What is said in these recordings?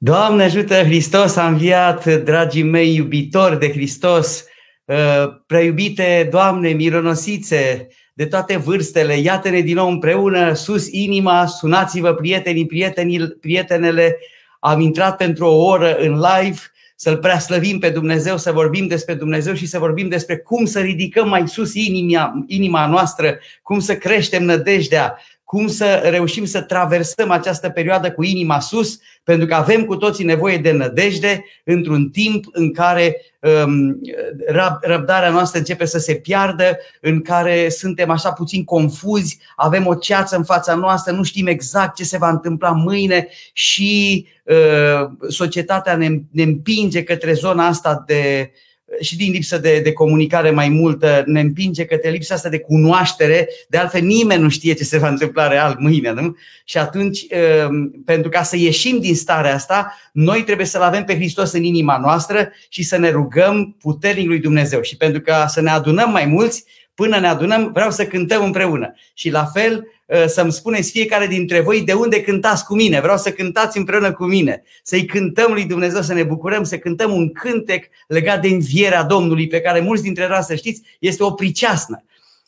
Doamne ajută, Hristos a înviat, dragii mei iubitori de Hristos, uh, preiubite Doamne, mironosițe de toate vârstele, iată-ne din nou împreună, sus inima, sunați-vă prietenii, prietenii, prietenele, am intrat pentru o oră în live, să-L preaslăvim pe Dumnezeu, să vorbim despre Dumnezeu și să vorbim despre cum să ridicăm mai sus inima, inima noastră, cum să creștem nădejdea, cum să reușim să traversăm această perioadă cu inima sus, pentru că avem cu toții nevoie de nădejde într-un timp în care um, răbdarea noastră începe să se piardă, în care suntem așa puțin confuzi, avem o ceață în fața noastră, nu știm exact ce se va întâmpla mâine și uh, societatea ne, ne împinge către zona asta de și din lipsă de, de comunicare mai multă ne împinge către lipsa asta de cunoaștere. De altfel, nimeni nu știe ce se va întâmpla real mâine. Nu? Și atunci, um, pentru ca să ieșim din starea asta, noi trebuie să-L avem pe Hristos în inima noastră și să ne rugăm puternic lui Dumnezeu. Și pentru ca să ne adunăm mai mulți, până ne adunăm, vreau să cântăm împreună. Și la fel, uh, să-mi spuneți fiecare dintre voi de unde cântați cu mine. Vreau să cântați împreună cu mine, să-i cântăm lui Dumnezeu, să ne bucurăm, să cântăm un cântec legat de învierea Domnului, pe care mulți dintre noi, să știți, este o priceasnă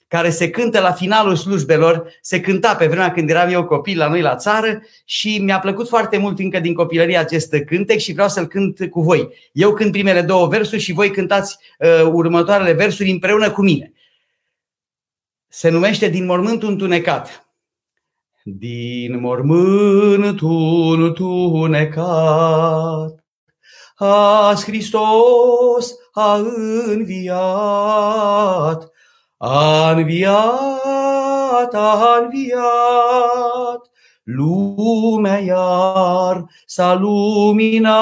care se cântă la finalul slujbelor, se cânta pe vremea când eram eu copil la noi la țară și mi-a plăcut foarte mult încă din copilărie acest cântec și vreau să-l cânt cu voi. Eu cânt primele două versuri și voi cântați uh, următoarele versuri împreună cu mine se numește Din mormântul întunecat. Din mormântul întunecat, azi Hristos a înviat, a înviat, a înviat, lumea iar s-a luminat,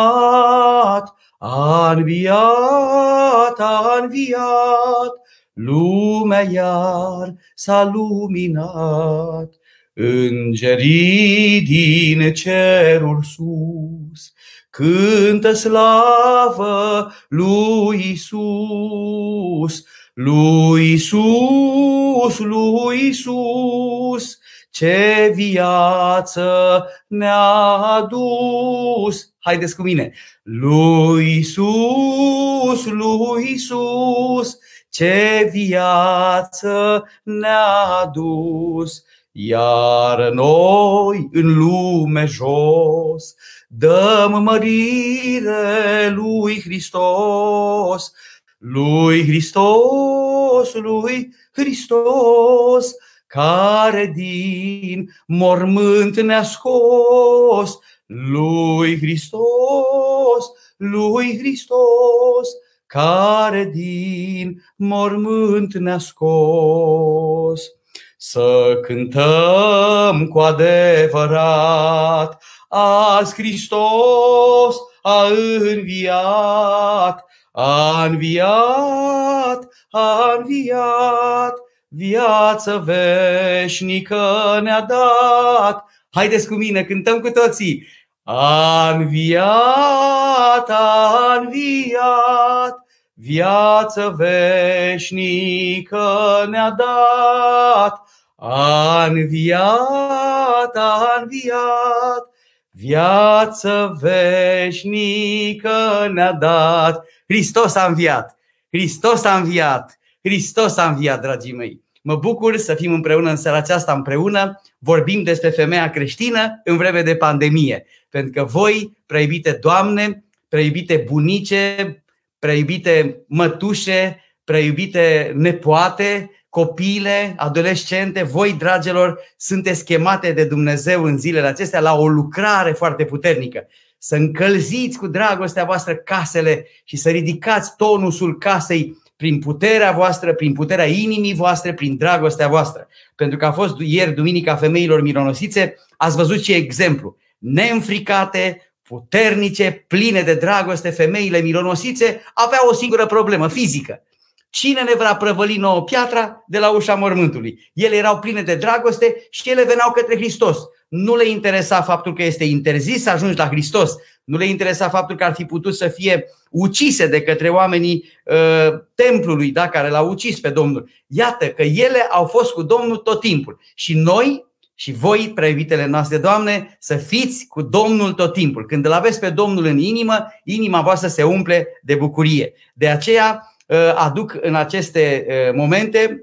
a înviat, a înviat, lumea iar s-a luminat, îngerii din cerul sus, cântă slavă lui Isus, lui Isus, lui Isus, ce viață ne-a adus. Haideți cu mine! Lui Isus, lui Isus, ce viață ne-a adus, iar noi în lume jos dăm mărire lui Hristos, lui Hristos, lui Hristos, care din mormânt ne-a scos, lui Hristos, lui Hristos, care din mormânt ne-a scos. Să cântăm cu adevărat, azi Hristos a înviat, a înviat, a înviat, viață veșnică ne-a dat. Haideți cu mine, cântăm cu toții. A înviat, a înviat, viață veșnică ne-a dat. A înviat, a înviat, viață veșnică ne-a dat. Hristos a înviat, Hristos a înviat, Hristos a înviat, dragii mei. Mă bucur să fim împreună în seara aceasta împreună. Vorbim despre femeia creștină în vreme de pandemie. Pentru că voi, preiubite doamne, preiubite bunice, preiubite mătușe, preiubite nepoate, copile, adolescente, voi, dragilor, sunteți chemate de Dumnezeu în zilele acestea la o lucrare foarte puternică. Să încălziți cu dragostea voastră casele și să ridicați tonusul casei prin puterea voastră, prin puterea inimii voastre, prin dragostea voastră. Pentru că a fost ieri Duminica Femeilor Mironosițe, ați văzut ce exemplu. Neînfricate, puternice, pline de dragoste, femeile mironosițe aveau o singură problemă fizică. Cine ne vrea prăvăli nouă piatra de la ușa mormântului? Ele erau pline de dragoste și ele veneau către Hristos. Nu le interesa faptul că este interzis să ajungi la Hristos. Nu le interesa faptul că ar fi putut să fie ucise de către oamenii uh, templului da, care l-au ucis pe Domnul. Iată că ele au fost cu Domnul tot timpul. Și noi Și voi, preiubitele noastre, Doamne, să fiți cu Domnul tot timpul. Când îl aveți pe Domnul în inimă, inima voastră se umple de bucurie. De aceea uh, aduc în aceste uh, momente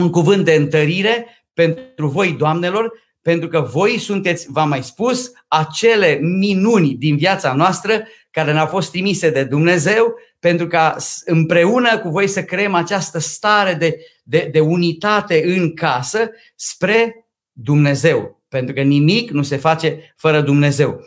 un cuvânt de întărire pentru voi, Doamnelor, pentru că voi sunteți, v-am mai spus, acele minuni din viața noastră care ne-au fost trimise de Dumnezeu, pentru ca împreună cu voi să creăm această stare de, de, de unitate în casă spre Dumnezeu, pentru că nimic nu se face fără Dumnezeu.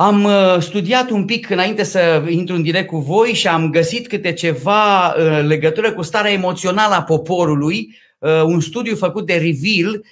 Am uh, studiat un pic înainte să intru în direct cu voi și am găsit câte ceva uh, legătură cu starea emoțională a poporului, uh, un studiu făcut de Reveal,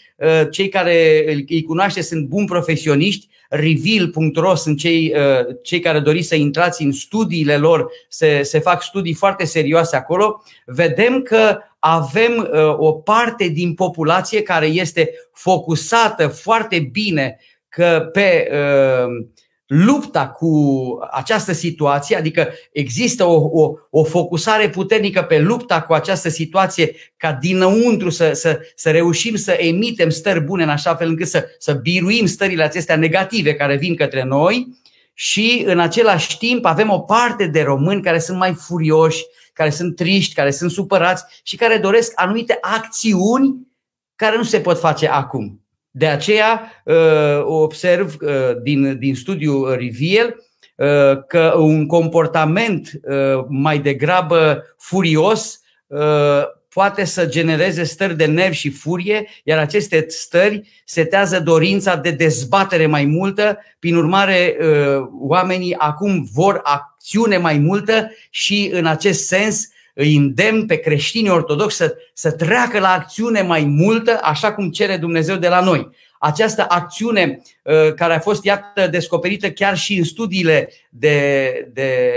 cei care îi cunoaște sunt buni profesioniști, reveal.ro sunt cei, cei care doriți să intrați în studiile lor, se, se fac studii foarte serioase acolo, vedem că avem uh, o parte din populație care este focusată foarte bine că pe uh, lupta cu această situație, adică există o, o, o focusare puternică pe lupta cu această situație ca dinăuntru să, să, să reușim să emitem stări bune în așa fel încât să, să biruim stările acestea negative care vin către noi și în același timp avem o parte de români care sunt mai furioși, care sunt triști, care sunt supărați și care doresc anumite acțiuni care nu se pot face acum. De aceea uh, observ uh, din, din studiul Riviel uh, că un comportament mai degrabă furios poate să genereze stări de nervi și furie, iar aceste stări setează dorința de dezbatere mai multă. Prin urmare, oamenii acum vor acțiune mai multă și în acest sens îi îndemn pe creștinii ortodoxi să, să treacă la acțiune mai multă, așa cum cere Dumnezeu de la noi. Această acțiune uh, care a fost, iată, descoperită chiar și în studiile de, de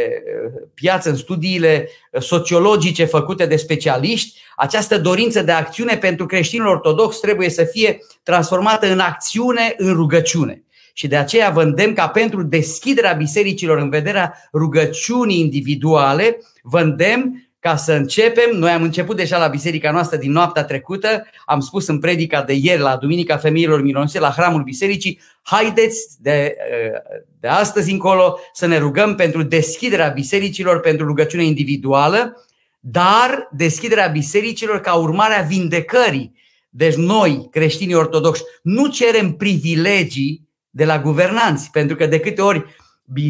uh, piață, în studiile sociologice făcute de specialiști, această dorință de acțiune pentru creștinul ortodox trebuie să fie transformată în acțiune, în rugăciune. Și de aceea vă îndemn ca pentru deschiderea bisericilor în vederea rugăciunii individuale, vă îndemn ca să începem. Noi am început deja la biserica noastră din noaptea trecută, am spus în predica de ieri la Duminica Femeilor Mironose, la hramul bisericii, haideți de, de astăzi încolo să ne rugăm pentru deschiderea bisericilor, pentru rugăciune individuală, dar deschiderea bisericilor ca urmare a vindecării. Deci noi, creștinii ortodoxi, nu cerem privilegii de la guvernanți, pentru că de câte ori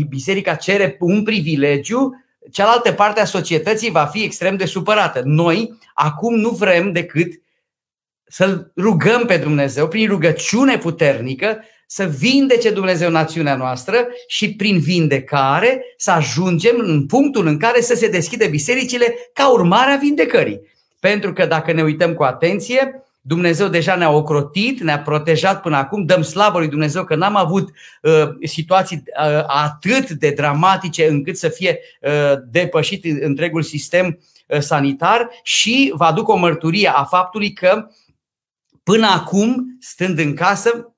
biserica cere un privilegiu, cealaltă parte a societății va fi extrem de supărată. Noi acum nu vrem decât să rugăm pe Dumnezeu prin rugăciune puternică să vindece Dumnezeu națiunea noastră și prin vindecare să ajungem în punctul în care să se deschide bisericile ca urmare a vindecării. Pentru că dacă ne uităm cu atenție, Dumnezeu deja ne-a ocrotit, ne-a protejat până acum, dăm slavă lui Dumnezeu că n-am avut uh, situații uh, atât de dramatice încât să fie uh, depășit întregul sistem uh, sanitar și vă aduc o mărturie a faptului că până acum, stând în casă,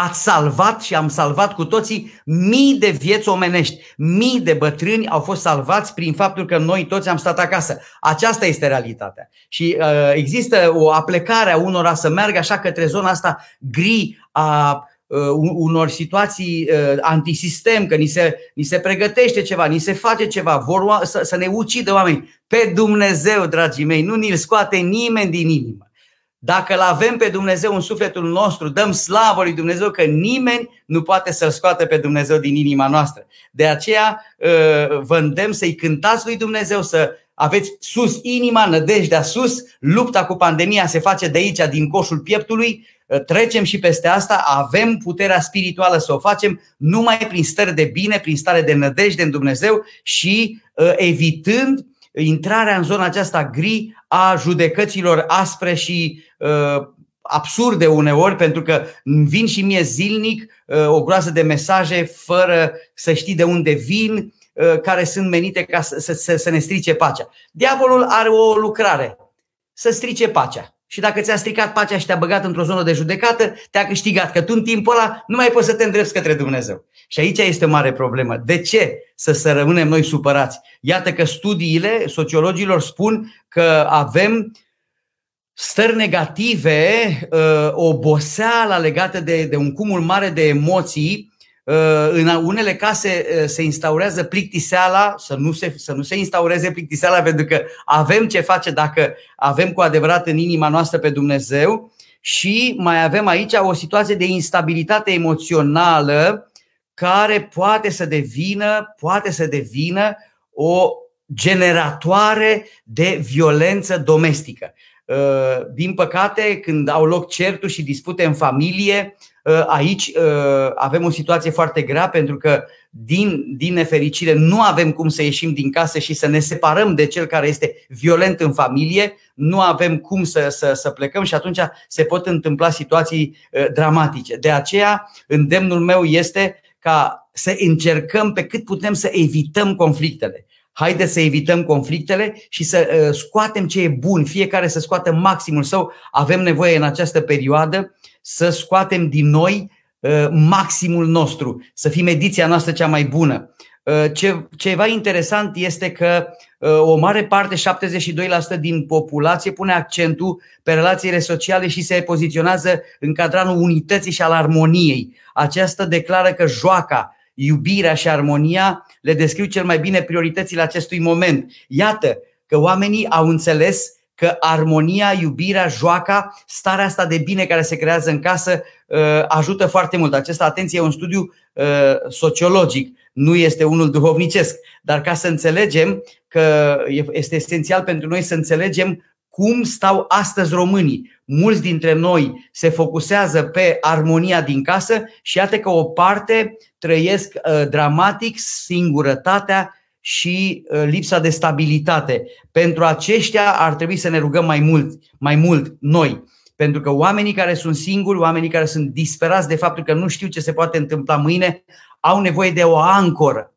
ați salvat și am salvat cu toții mii de vieți omenești. Mii de bătrâni au fost salvați prin faptul că noi toți am stat acasă. Aceasta este realitatea. Și uh, există o aplecare a unora să meargă așa către zona asta gri a uh, unor situații uh, antisistem, că ni se, ni se pregătește ceva, ni se face ceva, vor să, să ne ucidă oameni. Pe Dumnezeu, dragii mei, nu ni-l scoate nimeni din inimă. Dacă îl avem pe Dumnezeu în sufletul nostru, dăm slavă lui Dumnezeu că nimeni nu poate să-L scoată pe Dumnezeu din inima noastră. De aceea uh, vă îndemn să-i cântați lui Dumnezeu, să aveți sus inima, nădejdea sus, lupta cu pandemia se face de aici, din coșul pieptului, uh, trecem și peste asta, avem puterea spirituală să o facem numai prin stări de bine, prin stare de nădejde în Dumnezeu și uh, evitând intrarea în zona aceasta gri a judecăților aspre și uh, absurde uneori, pentru că vin și mie zilnic uh, o groază de mesaje fără să știi de unde vin, uh, care sunt menite ca să, să, să ne strice pacea. Diavolul are o lucrare, să strice pacea. Și dacă ți-a stricat pacea și te-a băgat într-o zonă de judecată, te-a câștigat. Că tu în timpul ăla nu mai poți să te îndrepți către Dumnezeu. Și aici este o mare problemă. De ce să, să rămânem noi supărați? Iată că studiile sociologilor spun că avem stări negative, uh, o oboseală legată de, de un cumul mare de emoții. Uh, în unele case uh, se instaurează plictiseala, să nu se, să nu se instaureze plictiseala pentru că avem ce face dacă avem cu adevărat în inima noastră pe Dumnezeu și mai avem aici o situație de instabilitate emoțională care poate să devină, poate să devină o generatoare de violență domestică. Uh, din păcate, când au loc certuri și dispute în familie, uh, aici uh, avem o situație foarte grea pentru că din, din nefericire nu avem cum să ieșim din casă și să ne separăm de cel care este violent în familie, nu avem cum să, să, să plecăm și atunci se pot întâmpla situații dramatice. De aceea, îndemnul meu este ca să încercăm pe cât putem să evităm conflictele. Haideți să evităm conflictele și să uh, scoatem ce e bun, fiecare să scoată maximul său. Avem nevoie în această perioadă să scoatem din noi uh, maximul nostru, să fim ediția noastră cea mai bună. Uh, ce, ceva interesant este că o mare parte, 72% din populație, pune accentul pe relațiile sociale și se poziționează în cadranul unității și al armoniei. Aceasta declară că joaca, iubirea și armonia le descriu cel mai bine prioritățile acestui moment. Iată că oamenii au înțeles că armonia, iubirea, joaca, starea asta de bine care se creează în casă uh, ajută foarte mult. Acesta, atenție, e un studiu uh, sociologic, nu este unul duhovnicesc. Dar ca să înțelegem că este esențial pentru noi să înțelegem cum stau astăzi românii. Mulți dintre noi se focusează pe armonia din casă și iată că o parte trăiesc uh, dramatic singurătatea și uh, lipsa de stabilitate. Pentru aceștia ar trebui să ne rugăm mai mult, mai mult noi. Pentru că oamenii care sunt singuri, oamenii care sunt disperați de faptul că nu știu ce se poate întâmpla mâine, au nevoie de o ancoră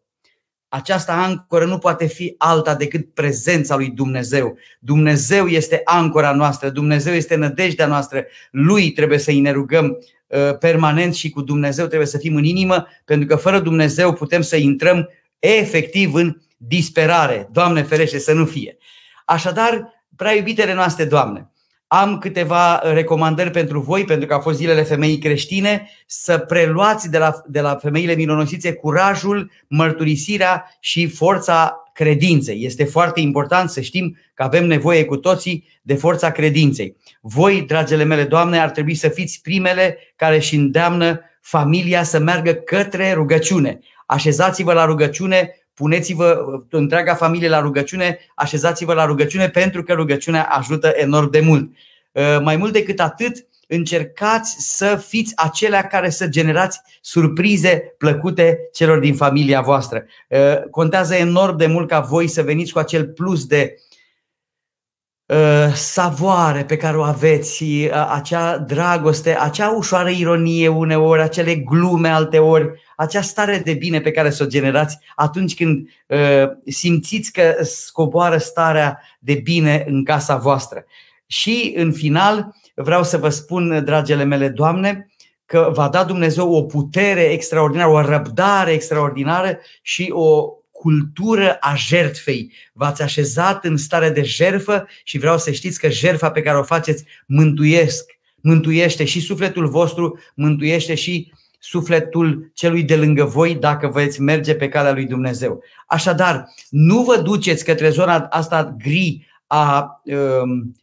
această ancoră nu poate fi alta decât prezența lui Dumnezeu. Dumnezeu este ancora noastră, Dumnezeu este nădejdea noastră. Lui trebuie să îi ne rugăm uh, permanent și cu Dumnezeu trebuie să fim în inimă, pentru că fără Dumnezeu putem să intrăm efectiv în disperare. Doamne ferește să nu fie. Așadar, prea iubitele noastre, Doamne, am câteva recomandări pentru voi, pentru că au fost zilele femeii creștine, să preluați de la, de la femeile mironosițe curajul, mărturisirea și forța credinței. Este foarte important să știm că avem nevoie cu toții de forța credinței. Voi, dragele mele doamne, ar trebui să fiți primele care își îndeamnă familia să meargă către rugăciune. Așezați-vă la rugăciune puneți-vă întreaga familie la rugăciune, așezați-vă la rugăciune pentru că rugăciunea ajută enorm de mult. Uh, mai mult decât atât, încercați să fiți acelea care să generați surprize plăcute celor din familia voastră. Uh, contează enorm de mult ca voi să veniți cu acel plus de uh, savoare pe care o aveți, acea dragoste, acea ușoară ironie uneori, acele glume alteori, acea stare de bine pe care să o generați atunci când uh, simțiți că scoboară starea de bine în casa voastră. Și în final vreau să vă spun, dragele mele Doamne, că va da Dumnezeu o putere extraordinară, o răbdare extraordinară și o cultură a jertfei. V-ați așezat în stare de jerfă și vreau să știți că jerfa pe care o faceți mântuiesc, mântuiește și sufletul vostru, mântuiește și sufletul celui de lângă voi dacă veți merge pe calea lui Dumnezeu. Așadar, nu vă duceți către zona asta gri a, um,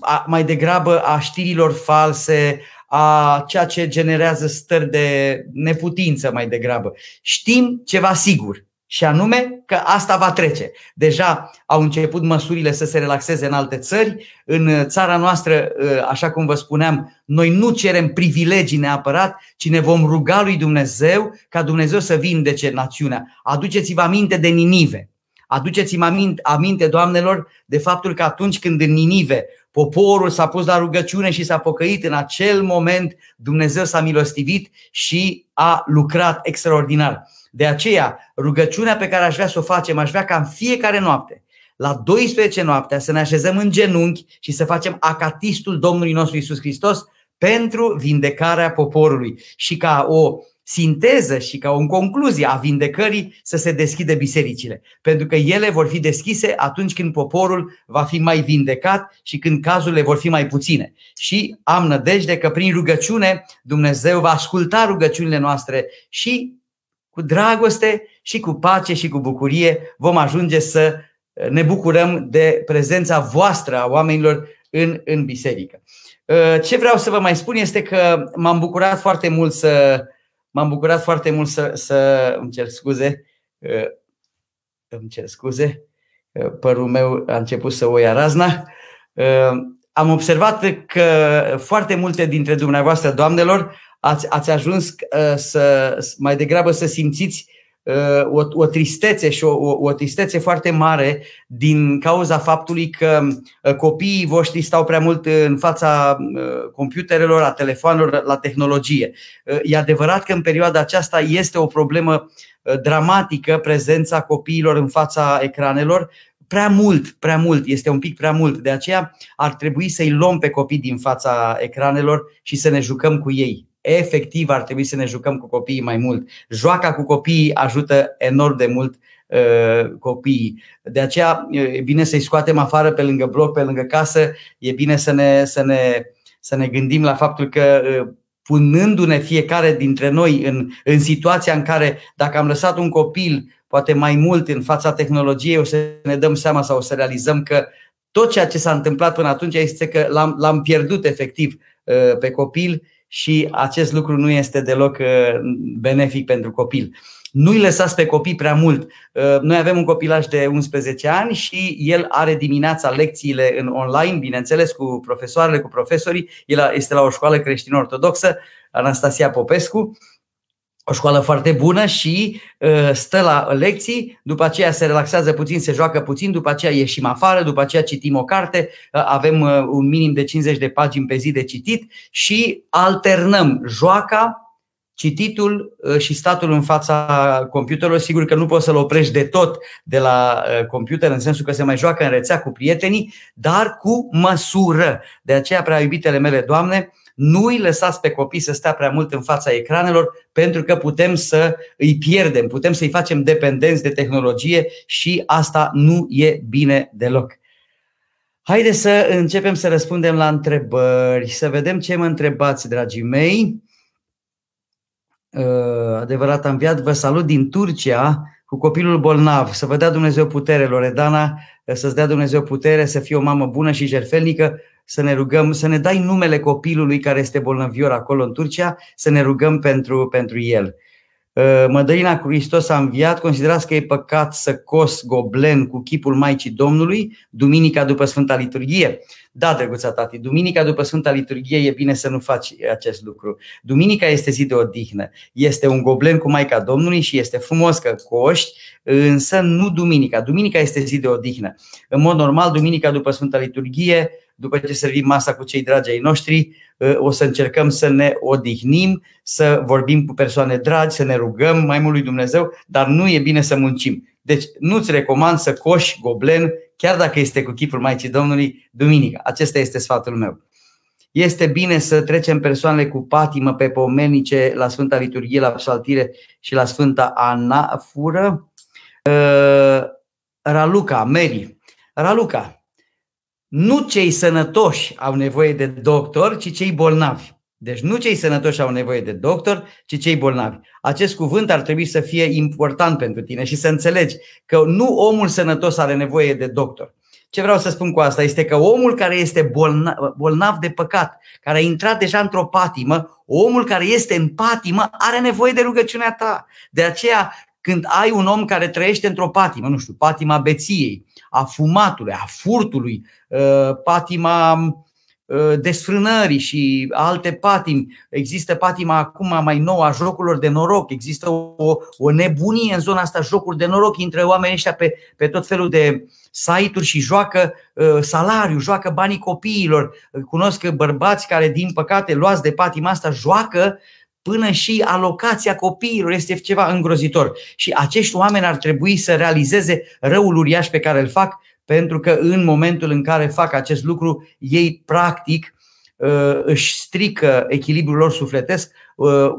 a mai degrabă a știrilor false, a ceea ce generează stări de neputință mai degrabă. Știm ceva sigur. Și anume că asta va trece. Deja au început măsurile să se relaxeze în alte țări. În țara noastră, ă, așa cum vă spuneam, noi nu cerem privilegii neapărat, ci ne vom ruga lui Dumnezeu ca Dumnezeu să vindece națiunea. Aduceți-vă aminte de Ninive. Aduceți-mă aminte, aminte, doamnelor, de faptul că atunci când în Ninive poporul s-a pus la rugăciune și s-a pocăit, în acel moment Dumnezeu s-a milostivit și a lucrat extraordinar. De aceea, rugăciunea pe care aș vrea să o facem, aș vrea ca în fiecare noapte, la 12 noaptea, să ne așezăm în genunchi și să facem acatistul Domnului nostru Isus Hristos pentru vindecarea poporului și ca o sinteză și ca o concluzie a vindecării să se deschidă bisericile. Pentru că ele vor fi deschise atunci când poporul va fi mai vindecat și când cazurile vor fi mai puține. Și am nădejde că prin rugăciune Dumnezeu va asculta rugăciunile noastre și cu dragoste și cu pace și cu bucurie vom ajunge să ne bucurăm de prezența voastră a oamenilor în, în biserică. Ce vreau să vă mai spun este că m-am bucurat foarte mult să m-am bucurat foarte mult să, să îmi cer scuze, îmi cer scuze, părul meu a început să o ia razna. Am observat că foarte multe dintre dumneavoastră, doamnelor, ați, ați ajuns să mai degrabă să simțiți o, o tristețe și o, o, o tristețe foarte mare din cauza faptului că copiii voștri stau prea mult în fața computerelor, a telefonelor, la tehnologie. E adevărat că în perioada aceasta este o problemă dramatică prezența copiilor în fața ecranelor, prea mult, prea mult, este un pic prea mult. De aceea ar trebui să-i luăm pe copii din fața ecranelor și să ne jucăm cu ei efectiv ar trebui să ne jucăm cu copiii mai mult. Joaca cu copiii ajută enorm de mult uh, copiii. De aceea e bine să-i scoatem afară pe lângă bloc, pe lângă casă, e bine să ne, să ne, să ne gândim la faptul că uh, punându-ne fiecare dintre noi în, în situația în care dacă am lăsat un copil poate mai mult în fața tehnologiei, o să ne dăm seama sau o să realizăm că tot ceea ce s-a întâmplat până atunci este că l-am, l-am pierdut efectiv uh, pe copil și acest lucru nu este deloc uh, benefic pentru copil. Nu-i lăsați pe copii prea mult. Uh, noi avem un copilaj de 11 ani și el are dimineața lecțiile în online, bineînțeles, cu profesoarele, cu profesorii. El este la o școală creștin-ortodoxă, Anastasia Popescu, o școală foarte bună și uh, stă la lecții, după aceea se relaxează puțin, se joacă puțin, după aceea ieșim afară, după aceea citim o carte, uh, avem uh, un minim de 50 de pagini pe zi de citit și alternăm joaca, cititul și statul în fața computerului. Sigur că nu poți să-l oprești de tot de la computer, în sensul că se mai joacă în rețea cu prietenii, dar cu măsură. De aceea, prea iubitele mele, Doamne, nu îi lăsați pe copii să stea prea mult în fața ecranelor pentru că putem să îi pierdem, putem să-i facem dependenți de tehnologie și asta nu e bine deloc. Haideți să începem să răspundem la întrebări, să vedem ce mă întrebați, dragii mei. Uh, adevărat am viat, vă salut din Turcia cu copilul bolnav. Să vă dea Dumnezeu putere, Loredana, să-ți dea Dumnezeu putere, să fii o mamă bună și jertfelnică să ne rugăm, să ne dai numele copilului care este bolnăvior acolo în Turcia, să ne rugăm pentru, pentru el. Uh, Mădălina cu Hristos a înviat, considerați că e păcat să cos goblen cu chipul Maicii Domnului, duminica după Sfânta Liturghie? Da, drăguța tati, duminica după Sfânta Liturghie e bine să nu faci acest lucru. Duminica este zi de odihnă, este un goblen cu Maica Domnului și este frumos că coști, însă nu duminica. Duminica este zi de odihnă. În mod normal, duminica după Sfânta Liturghie după ce servim masa cu cei dragi ai noștri, ă, o să încercăm să ne odihnim, să vorbim cu persoane dragi, să ne rugăm mai mult lui Dumnezeu, dar nu e bine să muncim. Deci nu-ți recomand să coși goblen, chiar dacă este cu chipul Maicii Domnului, duminica. Acesta este sfatul meu. Este bine să trecem persoanele cu patimă pe pomenice la Sfânta Liturghie, la Psaltire și la Sfânta Anafură. Ă, Raluca, Mary. Raluca, nu cei sănătoși au nevoie de doctor, ci cei bolnavi. Deci nu cei sănătoși au nevoie de doctor, ci cei bolnavi. Acest cuvânt ar trebui să fie important pentru tine și să înțelegi că nu omul sănătos are nevoie de doctor. Ce vreau să spun cu asta este că omul care este bolnav, bolnav de păcat, care a intrat deja într-o patimă, omul care este în patimă are nevoie de rugăciunea ta. De aceea, când ai un om care trăiește într-o patimă, nu știu, patima beției, a fumatului, a furtului, uh, patima uh, desfrânării și alte patimi. Există patima acum mai nouă a jocurilor de noroc, există o, o nebunie în zona asta, jocuri de noroc, intră oamenii ăștia pe, pe tot felul de site-uri și joacă uh, salariu, joacă banii copiilor. Cunosc bărbați care, din păcate, luați de patima asta, joacă până și alocația copiilor este ceva îngrozitor. Și acești oameni ar trebui să realizeze răul uriaș pe care îl fac, pentru că în momentul în care fac acest lucru, ei practic uh, își strică echilibrul lor sufletesc, uh,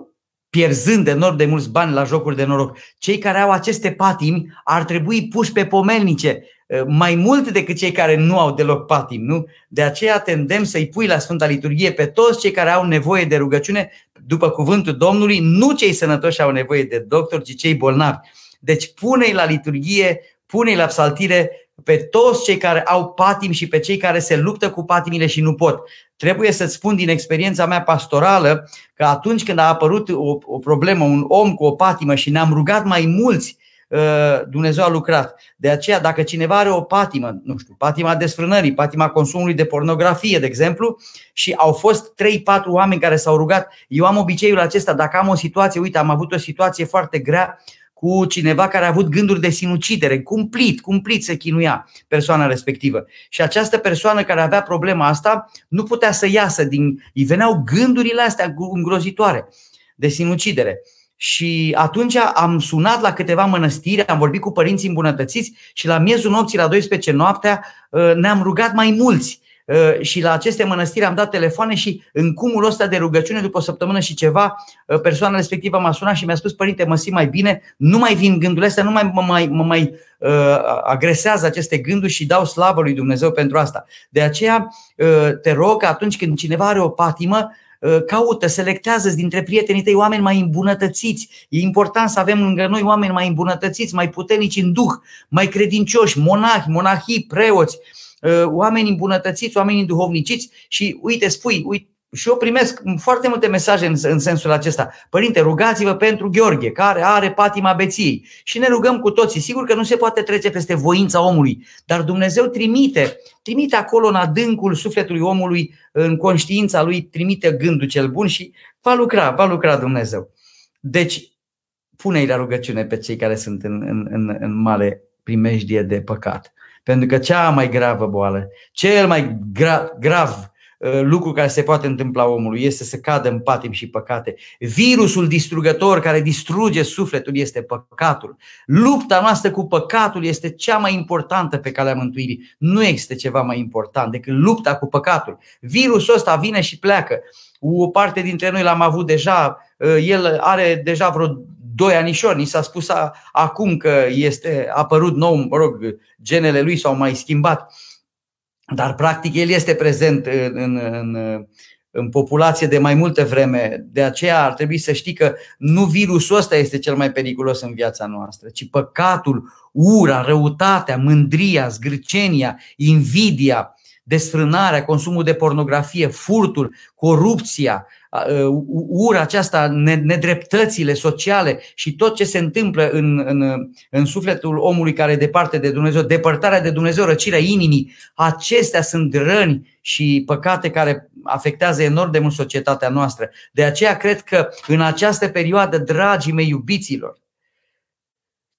pierzând enorm de mulți bani la jocuri de noroc. Cei care au aceste patimi ar trebui puși pe pomelnice uh, mai mult decât cei care nu au deloc patim, nu? De aceea tendem să-i pui la Sfânta Liturghie pe toți cei care au nevoie de rugăciune după cuvântul Domnului, nu cei sănătoși au nevoie de doctor, ci cei bolnavi. Deci pune-i la liturghie, pune-i la psaltire pe toți cei care au patim și pe cei care se luptă cu patimile și nu pot. Trebuie să-ți spun din experiența mea pastorală că atunci când a apărut o, o problemă, un om cu o patimă și ne-am rugat mai mulți, uh, Dumnezeu a lucrat. De aceea, dacă cineva are o patimă, nu știu, patima desfrânării, patima consumului de pornografie, de exemplu, și au fost 3-4 oameni care s-au rugat, eu am obiceiul acesta, dacă am o situație, uite, am avut o situație foarte grea, cu cineva care a avut gânduri de sinucidere, cumplit, cumplit se chinuia persoana respectivă. Și această persoană care avea problema asta nu putea să iasă din. îi veneau gândurile astea îngrozitoare de sinucidere. Și atunci am sunat la câteva mănăstiri, am vorbit cu părinții îmbunătățiți și la miezul nopții, la 12 noaptea, ne-am rugat mai mulți Uh, și la aceste mănăstiri am dat telefoane și în cumul ăsta de rugăciune, după o săptămână și ceva, uh, persoana respectivă m-a sunat și mi-a spus, părinte, mă simt mai bine, nu mai vin gândurile astea, nu mai mă mai, mă mai uh, agresează aceste gânduri și dau slavă lui Dumnezeu pentru asta. De aceea uh, te rog că atunci când cineva are o patimă, uh, caută, selectează dintre prietenii tăi oameni mai îmbunătățiți. E important să avem lângă noi oameni mai îmbunătățiți, mai puternici în duh, mai credincioși, monahi, monahii, preoți, Uh, oameni îmbunătățiți, oameni duhovniciți și uite, spui, uite, și eu primesc foarte multe mesaje în, în sensul acesta. Părinte, rugați-vă pentru Gheorghe, care are patima beției. Și ne rugăm cu toții. Sigur că nu se poate trece peste voința omului, dar Dumnezeu trimite, trimite acolo în adâncul sufletului omului, în conștiința lui, trimite gândul cel bun și va lucra, va lucra Dumnezeu. Deci, pune-i la rugăciune pe cei care sunt în, în, în, în mare primejdie de păcat. Pentru că cea mai gravă boală, cel mai gra- grav uh, lucru care se poate întâmpla omului este să cadă în patim și păcate. Virusul distrugător care distruge sufletul este păcatul. Lupta noastră cu păcatul este cea mai importantă pe calea mântuirii. Nu există ceva mai important decât lupta cu păcatul. Virusul ăsta vine și pleacă. O parte dintre noi l-am avut deja, uh, el are deja vreo doi anișori. Ni s-a spus a, acum că este apărut nou, mă rog, genele lui s-au mai schimbat. Dar practic el este prezent în, în, în, în populație de mai multă vreme. De aceea ar trebui să știi că nu virusul ăsta este cel mai periculos în viața noastră, ci păcatul, ura, răutatea, mândria, zgârcenia, invidia, desfrânarea, consumul de pornografie, furtul, corupția, ura aceasta, nedreptățile sociale și tot ce se întâmplă în, în, în sufletul omului care e departe de Dumnezeu, depărtarea de Dumnezeu, răcirea inimii, acestea sunt răni și păcate care afectează enorm de mult societatea noastră. De aceea cred că în această perioadă, dragii mei iubiților,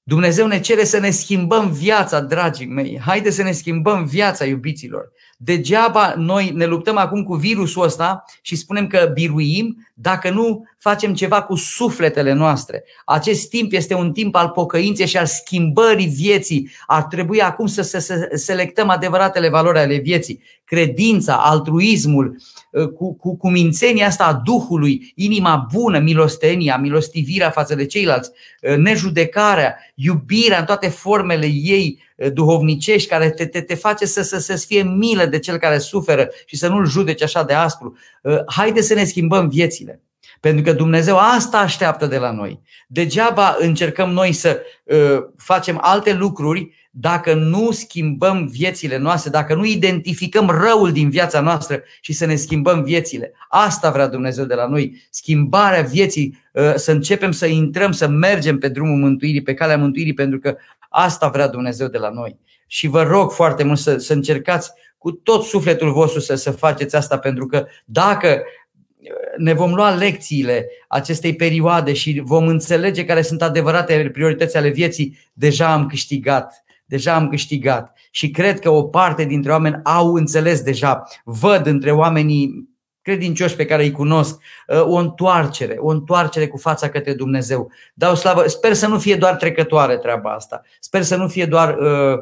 Dumnezeu ne cere să ne schimbăm viața, dragii mei. Haide să ne schimbăm viața, iubiților. Degeaba noi ne luptăm acum cu virusul ăsta și spunem că biruim dacă nu facem ceva cu sufletele noastre. Acest timp este un timp al pocăinței și al schimbării vieții. Ar trebui acum să, să, să selectăm adevăratele valori ale vieții. Credința, altruismul, ă, cu, cu, cu mințenia asta a Duhului, inima bună, milostenia, milostivirea față de ceilalți, ă, nejudecarea, iubirea în toate formele ei, Eh, duhovnicești care te, te, te face să, să, să fie milă de cel care suferă și să nu-l judeci așa de aspru. Eh, haide să ne schimbăm viețile. Pentru că Dumnezeu asta așteaptă de la noi. Degeaba încercăm noi să uh, facem alte lucruri dacă nu schimbăm viețile noastre, dacă nu identificăm răul din viața noastră și să ne schimbăm viețile. Asta vrea Dumnezeu de la noi. Schimbarea vieții, uh, să începem să intrăm, să mergem pe drumul mântuirii, pe calea mântuirii, pentru că Asta vrea Dumnezeu de la noi. Și vă rog foarte mult să, să încercați cu tot sufletul vostru să, să faceți asta, pentru că dacă ne vom lua lecțiile acestei perioade și vom înțelege care sunt adevărate priorități ale vieții, deja am câștigat. Deja am câștigat. Și cred că o parte dintre oameni au înțeles deja. Văd între oamenii credincioși pe care îi cunosc, uh, o întoarcere, o întoarcere cu fața către Dumnezeu. Dau slavă, sper să nu fie doar trecătoare treaba asta, sper să nu fie doar uh,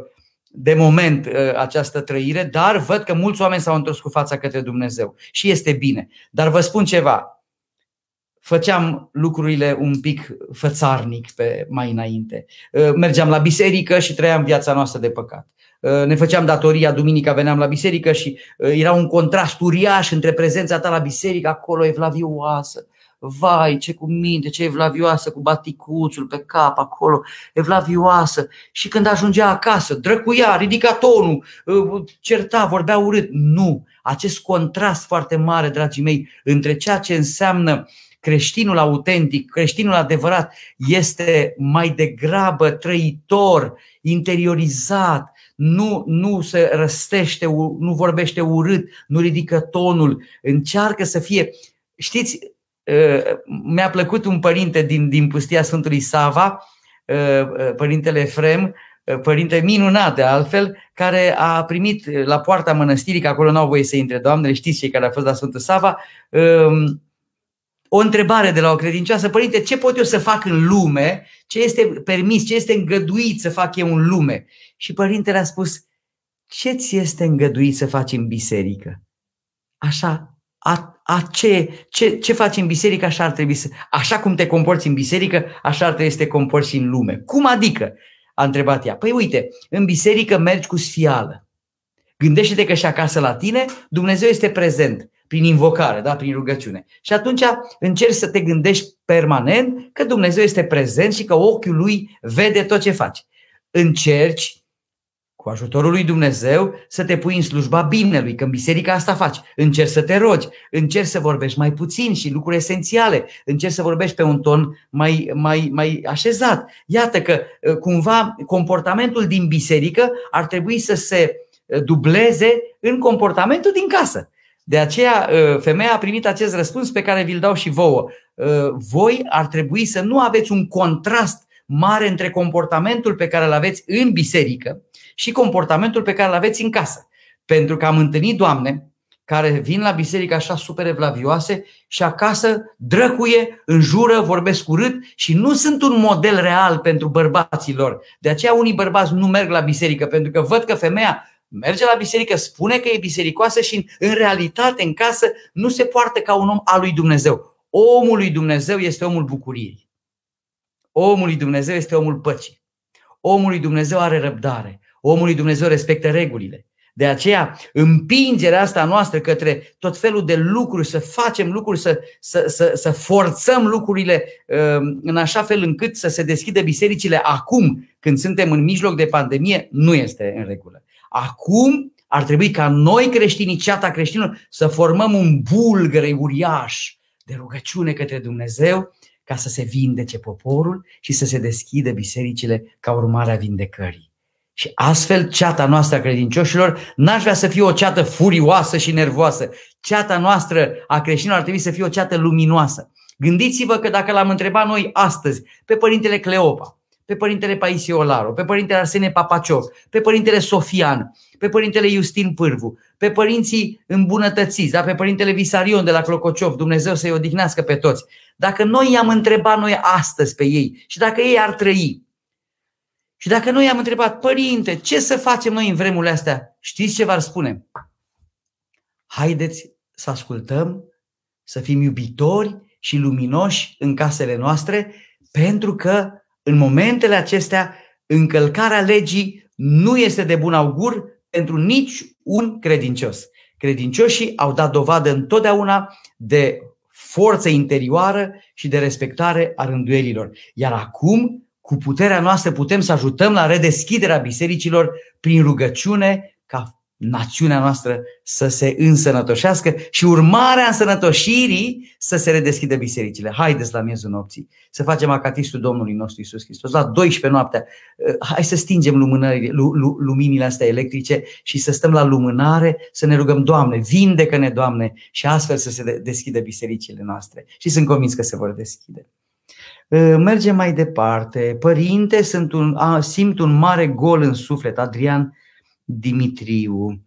de moment uh, această trăire, dar văd că mulți oameni s-au întors cu fața către Dumnezeu și este bine. Dar vă spun ceva, făceam lucrurile un pic fățarnic pe mai înainte. Mergeam la biserică și trăiam viața noastră de păcat. Ne făceam datoria, duminica veneam la biserică și era un contrast uriaș între prezența ta la biserică, acolo evlavioasă, vai, ce cu minte, ce evlavioasă, cu baticuțul pe cap acolo, evlavioasă. Și când ajungea acasă, drăcuia, ridica tonul, certa, vorbea urât. Nu, acest contrast foarte mare, dragii mei, între ceea ce înseamnă creștinul autentic, creștinul adevărat, este mai degrabă trăitor, interiorizat, nu, nu se răstește, nu vorbește urât, nu ridică tonul, încearcă să fie. Știți, ă, mi-a plăcut un părinte din, din pustia Sfântului Sava, ă, ă, părintele Frem, părinte minunat de altfel, care a primit la poarta mănăstirii, că acolo n-au voie să intre doamnele, știți cei care au fost la Sfântul Sava, o întrebare de la o credincioasă, părinte, ce pot eu să fac în lume, ce este permis, ce este îngăduit să fac eu în lume? Și părintele a spus, ce ți este îngăduit să faci în biserică? Așa, a, a ce, ce, ce faci în biserică, așa ar trebui să... Așa cum te comporți în biserică, așa ar trebui să te comporți și în lume. Cum adică? A întrebat ea. Păi uite, în biserică mergi cu sfială. Gândește-te că și acasă la tine Dumnezeu este prezent prin invocare, da? prin rugăciune. Și atunci încerci să te gândești permanent că Dumnezeu este prezent și că ochiul lui vede tot ce faci. Încerci cu ajutorul lui Dumnezeu să te pui în slujba binelui, că în biserica asta faci. Încerci să te rogi, încerci să vorbești mai puțin și lucruri esențiale, încerci să vorbești pe un ton mai, mai, mai așezat. Iată că ă, cumva comportamentul din biserică ar trebui să se ă, dubleze în comportamentul din casă. De aceea, ă, femeia a primit acest răspuns pe care vi-l dau și vouă. Ă, voi ar trebui să nu aveți un contrast mare între comportamentul pe care îl aveți în biserică și comportamentul pe care îl aveți în casă. Pentru că am întâlnit doamne care vin la biserică așa super evlavioase și acasă drăcuie, înjură, vorbesc urât și nu sunt un model real pentru bărbații lor. De aceea unii bărbați nu merg la biserică pentru că văd că femeia merge la biserică, spune că e bisericoasă și în realitate în casă nu se poartă ca un om al lui Dumnezeu. Omul lui Dumnezeu este omul bucuriei. Omul lui Dumnezeu este omul păcii. Omul lui Dumnezeu are răbdare. Omul lui Dumnezeu respectă regulile. De aceea, împingerea asta noastră către tot felul de lucruri, să facem lucruri, să, să, să, să forțăm lucrurile um, în așa fel încât să se deschidă bisericile acum, când suntem în mijloc de pandemie, nu este în regulă. Acum ar trebui ca noi creștinii, ceata creștinilor, să formăm un bulgăre uriaș de rugăciune către Dumnezeu ca să se vindece poporul și să se deschidă bisericile ca urmare a vindecării. Și astfel, ceata noastră a credincioșilor n-aș vrea să fie o ceată furioasă și nervoasă. Ceata noastră a creștinilor ar trebui să fie o ceată luminoasă. Gândiți-vă că dacă l-am întrebat noi astăzi pe Părintele Cleopa, pe părintele Paisie Olaru, pe părintele Arsene Papaciov, pe părintele Sofian, pe părintele Justin Pârvu, pe părinții îmbunătățiți, da? pe părintele Visarion de la Clocociov, Dumnezeu să-i odihnească pe toți. Dacă noi i-am întrebat noi astăzi pe ei și dacă ei ar trăi, și dacă noi i-am întrebat, părinte, ce să facem noi în vremurile astea? Știți ce v-ar spune? Haideți să ascultăm, să fim iubitori și luminoși în casele noastre, pentru că în momentele acestea, încălcarea legii nu este de bun augur pentru nici un credincios. Credincioșii au dat dovadă întotdeauna de forță interioară și de respectare a rânduielilor. Iar acum, cu puterea noastră, putem să ajutăm la redeschiderea bisericilor prin rugăciune ca națiunea noastră să se însănătoșească și urmarea însănătoșirii să se redeschidă bisericile. Haideți la miezul nopții să facem acatistul Domnului nostru Isus Hristos. La 12 noaptea, eh, hai să stingem luminile astea electrice și să stăm la lumânare, să ne rugăm, Doamne, vindecă-ne, Doamne, și astfel să se deschidă bisericile noastre. Și sunt convins că se vor deschide. Eh, mergem mai departe. Părinte, sunt un, simt un mare gol în suflet. Adrian, Dimitriu.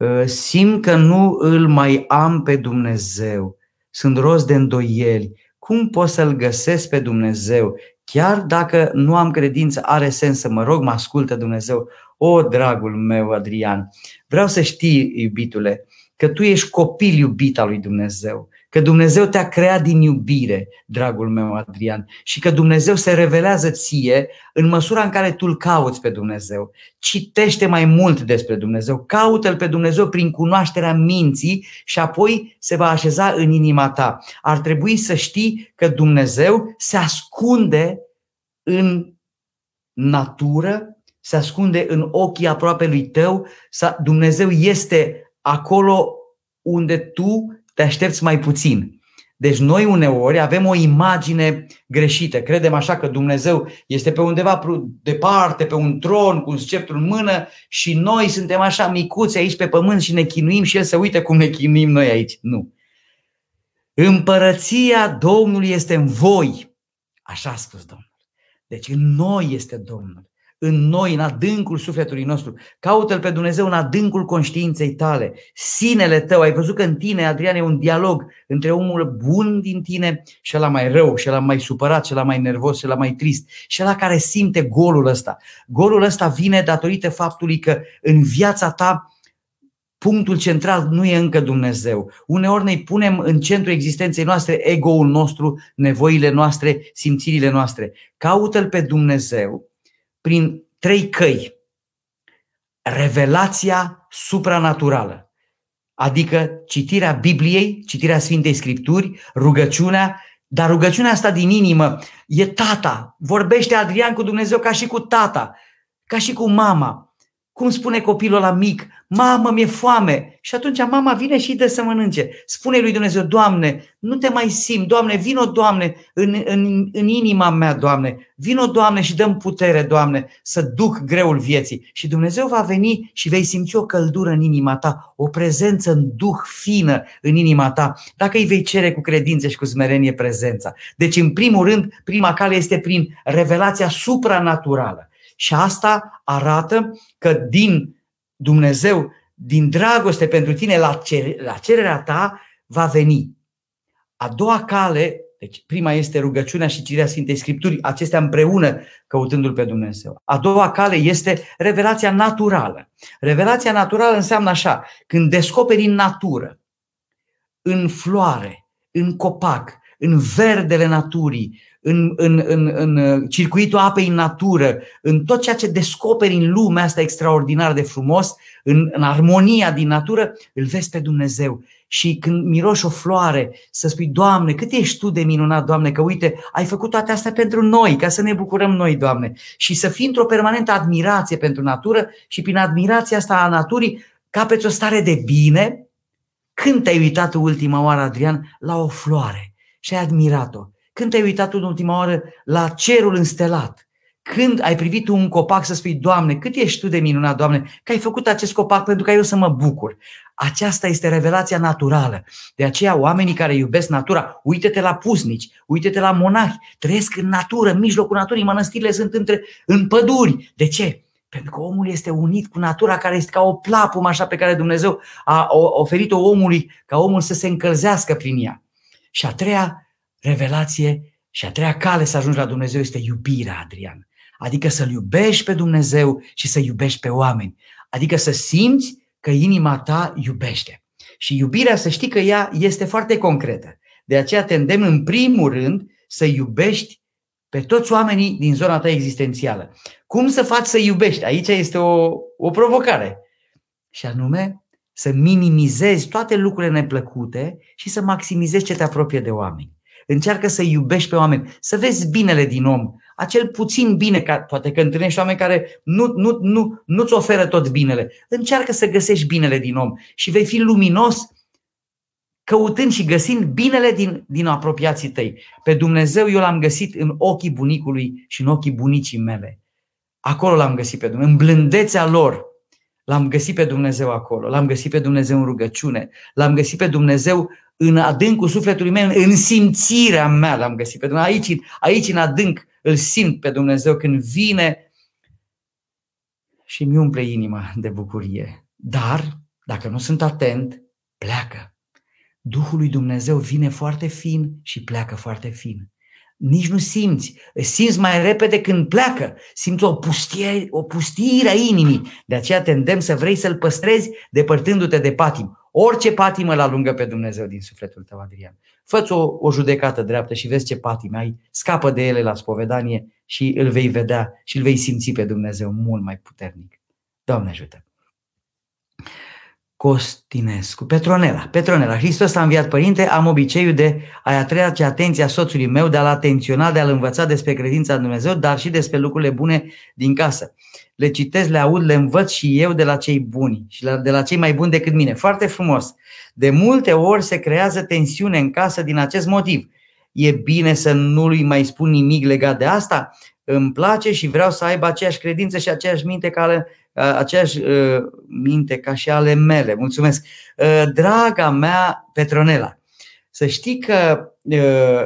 Ă, simt că nu îl mai am pe Dumnezeu. Sunt roz de îndoieli. Cum pot să-L găsesc pe Dumnezeu? Chiar dacă nu am credință, are sens să mă rog, mă ascultă Dumnezeu. O, dragul meu, Adrian, vreau să știi, iubitule, că tu ești copil iubit al lui Dumnezeu că Dumnezeu te-a creat din iubire, dragul meu Adrian, și că Dumnezeu se revelează ție în măsura în care tu îl cauți pe Dumnezeu. Citește mai mult despre Dumnezeu, caută-l pe Dumnezeu prin cunoașterea minții și apoi se va așeza în inima ta. Ar trebui să știi că Dumnezeu se ascunde în natură, se ascunde în ochii aproape lui tău, Dumnezeu este acolo unde tu te aștepți mai puțin. Deci noi uneori avem o imagine greșită. Credem așa că Dumnezeu este pe undeva departe, pe un tron, cu un sceptru în mână și noi suntem așa micuți aici pe pământ și ne chinuim și El să uite cum ne chinuim noi aici. Nu. Împărăția Domnului este în voi. Așa a spus Domnul. Deci în noi este Domnul în noi, în adâncul sufletului nostru. Caută-L pe Dumnezeu în adâncul conștiinței tale. Sinele tău, ai văzut că în tine, Adrian, e un dialog între omul bun din tine și ăla mai rău, și ăla mai supărat, și ăla mai nervos, și ăla mai trist, și ăla care simte golul ăsta. Golul ăsta vine datorită faptului că în viața ta punctul central nu e încă Dumnezeu. Uneori ne punem în centrul existenței noastre ego-ul nostru, nevoile noastre, simțirile noastre. Caută-L pe Dumnezeu prin trei căi. Revelația supranaturală, adică citirea Bibliei, citirea Sfintei Scripturi, rugăciunea, dar rugăciunea asta din inimă e tata. Vorbește Adrian cu Dumnezeu ca și cu tata, ca și cu mama. Cum spune copilul la mic, mamă, mi-e foame. Și atunci mama vine și îi dă să mănânce. Spune lui Dumnezeu, Doamne, nu te mai simt, Doamne, vino, Doamne, în, în, în inima mea, Doamne, vino, Doamne, și dăm putere, Doamne, să duc greul vieții. Și Dumnezeu va veni și vei simți o căldură în inima ta, o prezență în duh fină în inima ta, dacă îi vei cere cu credință și cu smerenie prezența. Deci, în primul rând, prima cale este prin revelația supranaturală. Și asta arată că din Dumnezeu, din dragoste pentru tine, la, cer- la cererea ta, va veni. A doua cale, deci prima este rugăciunea și citirea Sfintei Scripturi, acestea împreună căutându-L pe Dumnezeu. A doua cale este revelația naturală. Revelația naturală înseamnă așa, când descoperi în natură, în floare, în copac, în verdele naturii, în, în, în, în uh, circuitul apei în natură, în tot ceea ce descoperi în lumea asta extraordinar de frumos, în, în armonia din natură, îl vezi pe Dumnezeu. Și când miroși o floare, să spui, Doamne, cât ești Tu de minunat, Doamne, că uite, ai făcut toate astea pentru noi, ca să ne bucurăm noi, Doamne. Și să fii într-o permanentă admirație pentru natură și prin admirația asta a naturii capeți o stare de bine. Când te-ai uitat ultima oară, Adrian, la o floare și ai admirat-o? Când te-ai uitat în ultima oară la cerul înstelat? Când ai privit tu un copac să spui, Doamne, cât ești Tu de minunat, Doamne, că ai făcut acest copac pentru ca eu să mă bucur. Aceasta este revelația naturală. De aceea oamenii care iubesc natura, uite-te la pusnici, uite-te la monahi, trăiesc în natură, în mijlocul naturii, mănăstirile sunt între, în păduri. De ce? Pentru că omul este unit cu natura care este ca o plapumă așa pe care Dumnezeu a oferit-o omului ca omul să se încălzească prin ea. Și a treia revelație și a treia cale să ajungi la Dumnezeu este iubirea, Adrian. Adică să-L iubești pe Dumnezeu și să iubești pe oameni. Adică să simți că inima ta iubește. Și iubirea, să știi că ea este foarte concretă. De aceea te îndemn în primul rând să iubești pe toți oamenii din zona ta existențială. Cum să faci să iubești? Aici este o, o provocare. Și anume, să minimizezi toate lucrurile neplăcute și să maximizezi ce te apropie de oameni. Încearcă să iubești pe oameni, să vezi binele din om, acel puțin bine, ca, poate că întâlnești oameni care nu, nu, nu, nu-ți oferă tot binele. Încearcă să găsești binele din om și vei fi luminos căutând și găsind binele din, din apropiații tăi. Pe Dumnezeu eu l-am găsit în ochii bunicului și în ochii bunicii mele. Acolo l-am găsit pe Dumnezeu, în blândețea lor. L-am găsit pe Dumnezeu acolo, l-am găsit pe Dumnezeu în rugăciune, l-am găsit pe Dumnezeu în adâncul sufletului meu, în simțirea mea l-am găsit pe Dumnezeu. Aici, aici în adânc îl simt pe Dumnezeu când vine și mi umple inima de bucurie. Dar, dacă nu sunt atent, pleacă. Duhul lui Dumnezeu vine foarte fin și pleacă foarte fin. Nici nu simți. Simți mai repede când pleacă. Simți o pustire, o pustire a inimii. De aceea te îndemn să vrei să-l păstrezi depărtându-te de patim. Orice patimă la lungă pe Dumnezeu din sufletul tău, Adrian. Fă-ți o, o judecată dreaptă și vezi ce patime ai, scapă de ele la spovedanie și îl vei vedea și îl vei simți pe Dumnezeu mult mai puternic. Doamne ajută! Costinescu, Petronela, Petronela, Hristos a înviat părinte, am obiceiul de a-i atrage atenția soțului meu, de a-l atenționa, de a-l învăța despre credința în Dumnezeu, dar și despre lucrurile bune din casă. Le citesc, le aud, le învăț și eu de la cei buni și de la cei mai buni decât mine. Foarte frumos. De multe ori se creează tensiune în casă din acest motiv. E bine să nu lui mai spun nimic legat de asta? Îmi place și vreau să aibă aceeași credință și aceeași minte ca aceeași uh, minte ca și ale mele. Mulțumesc. Uh, draga mea Petronela, să știi că uh,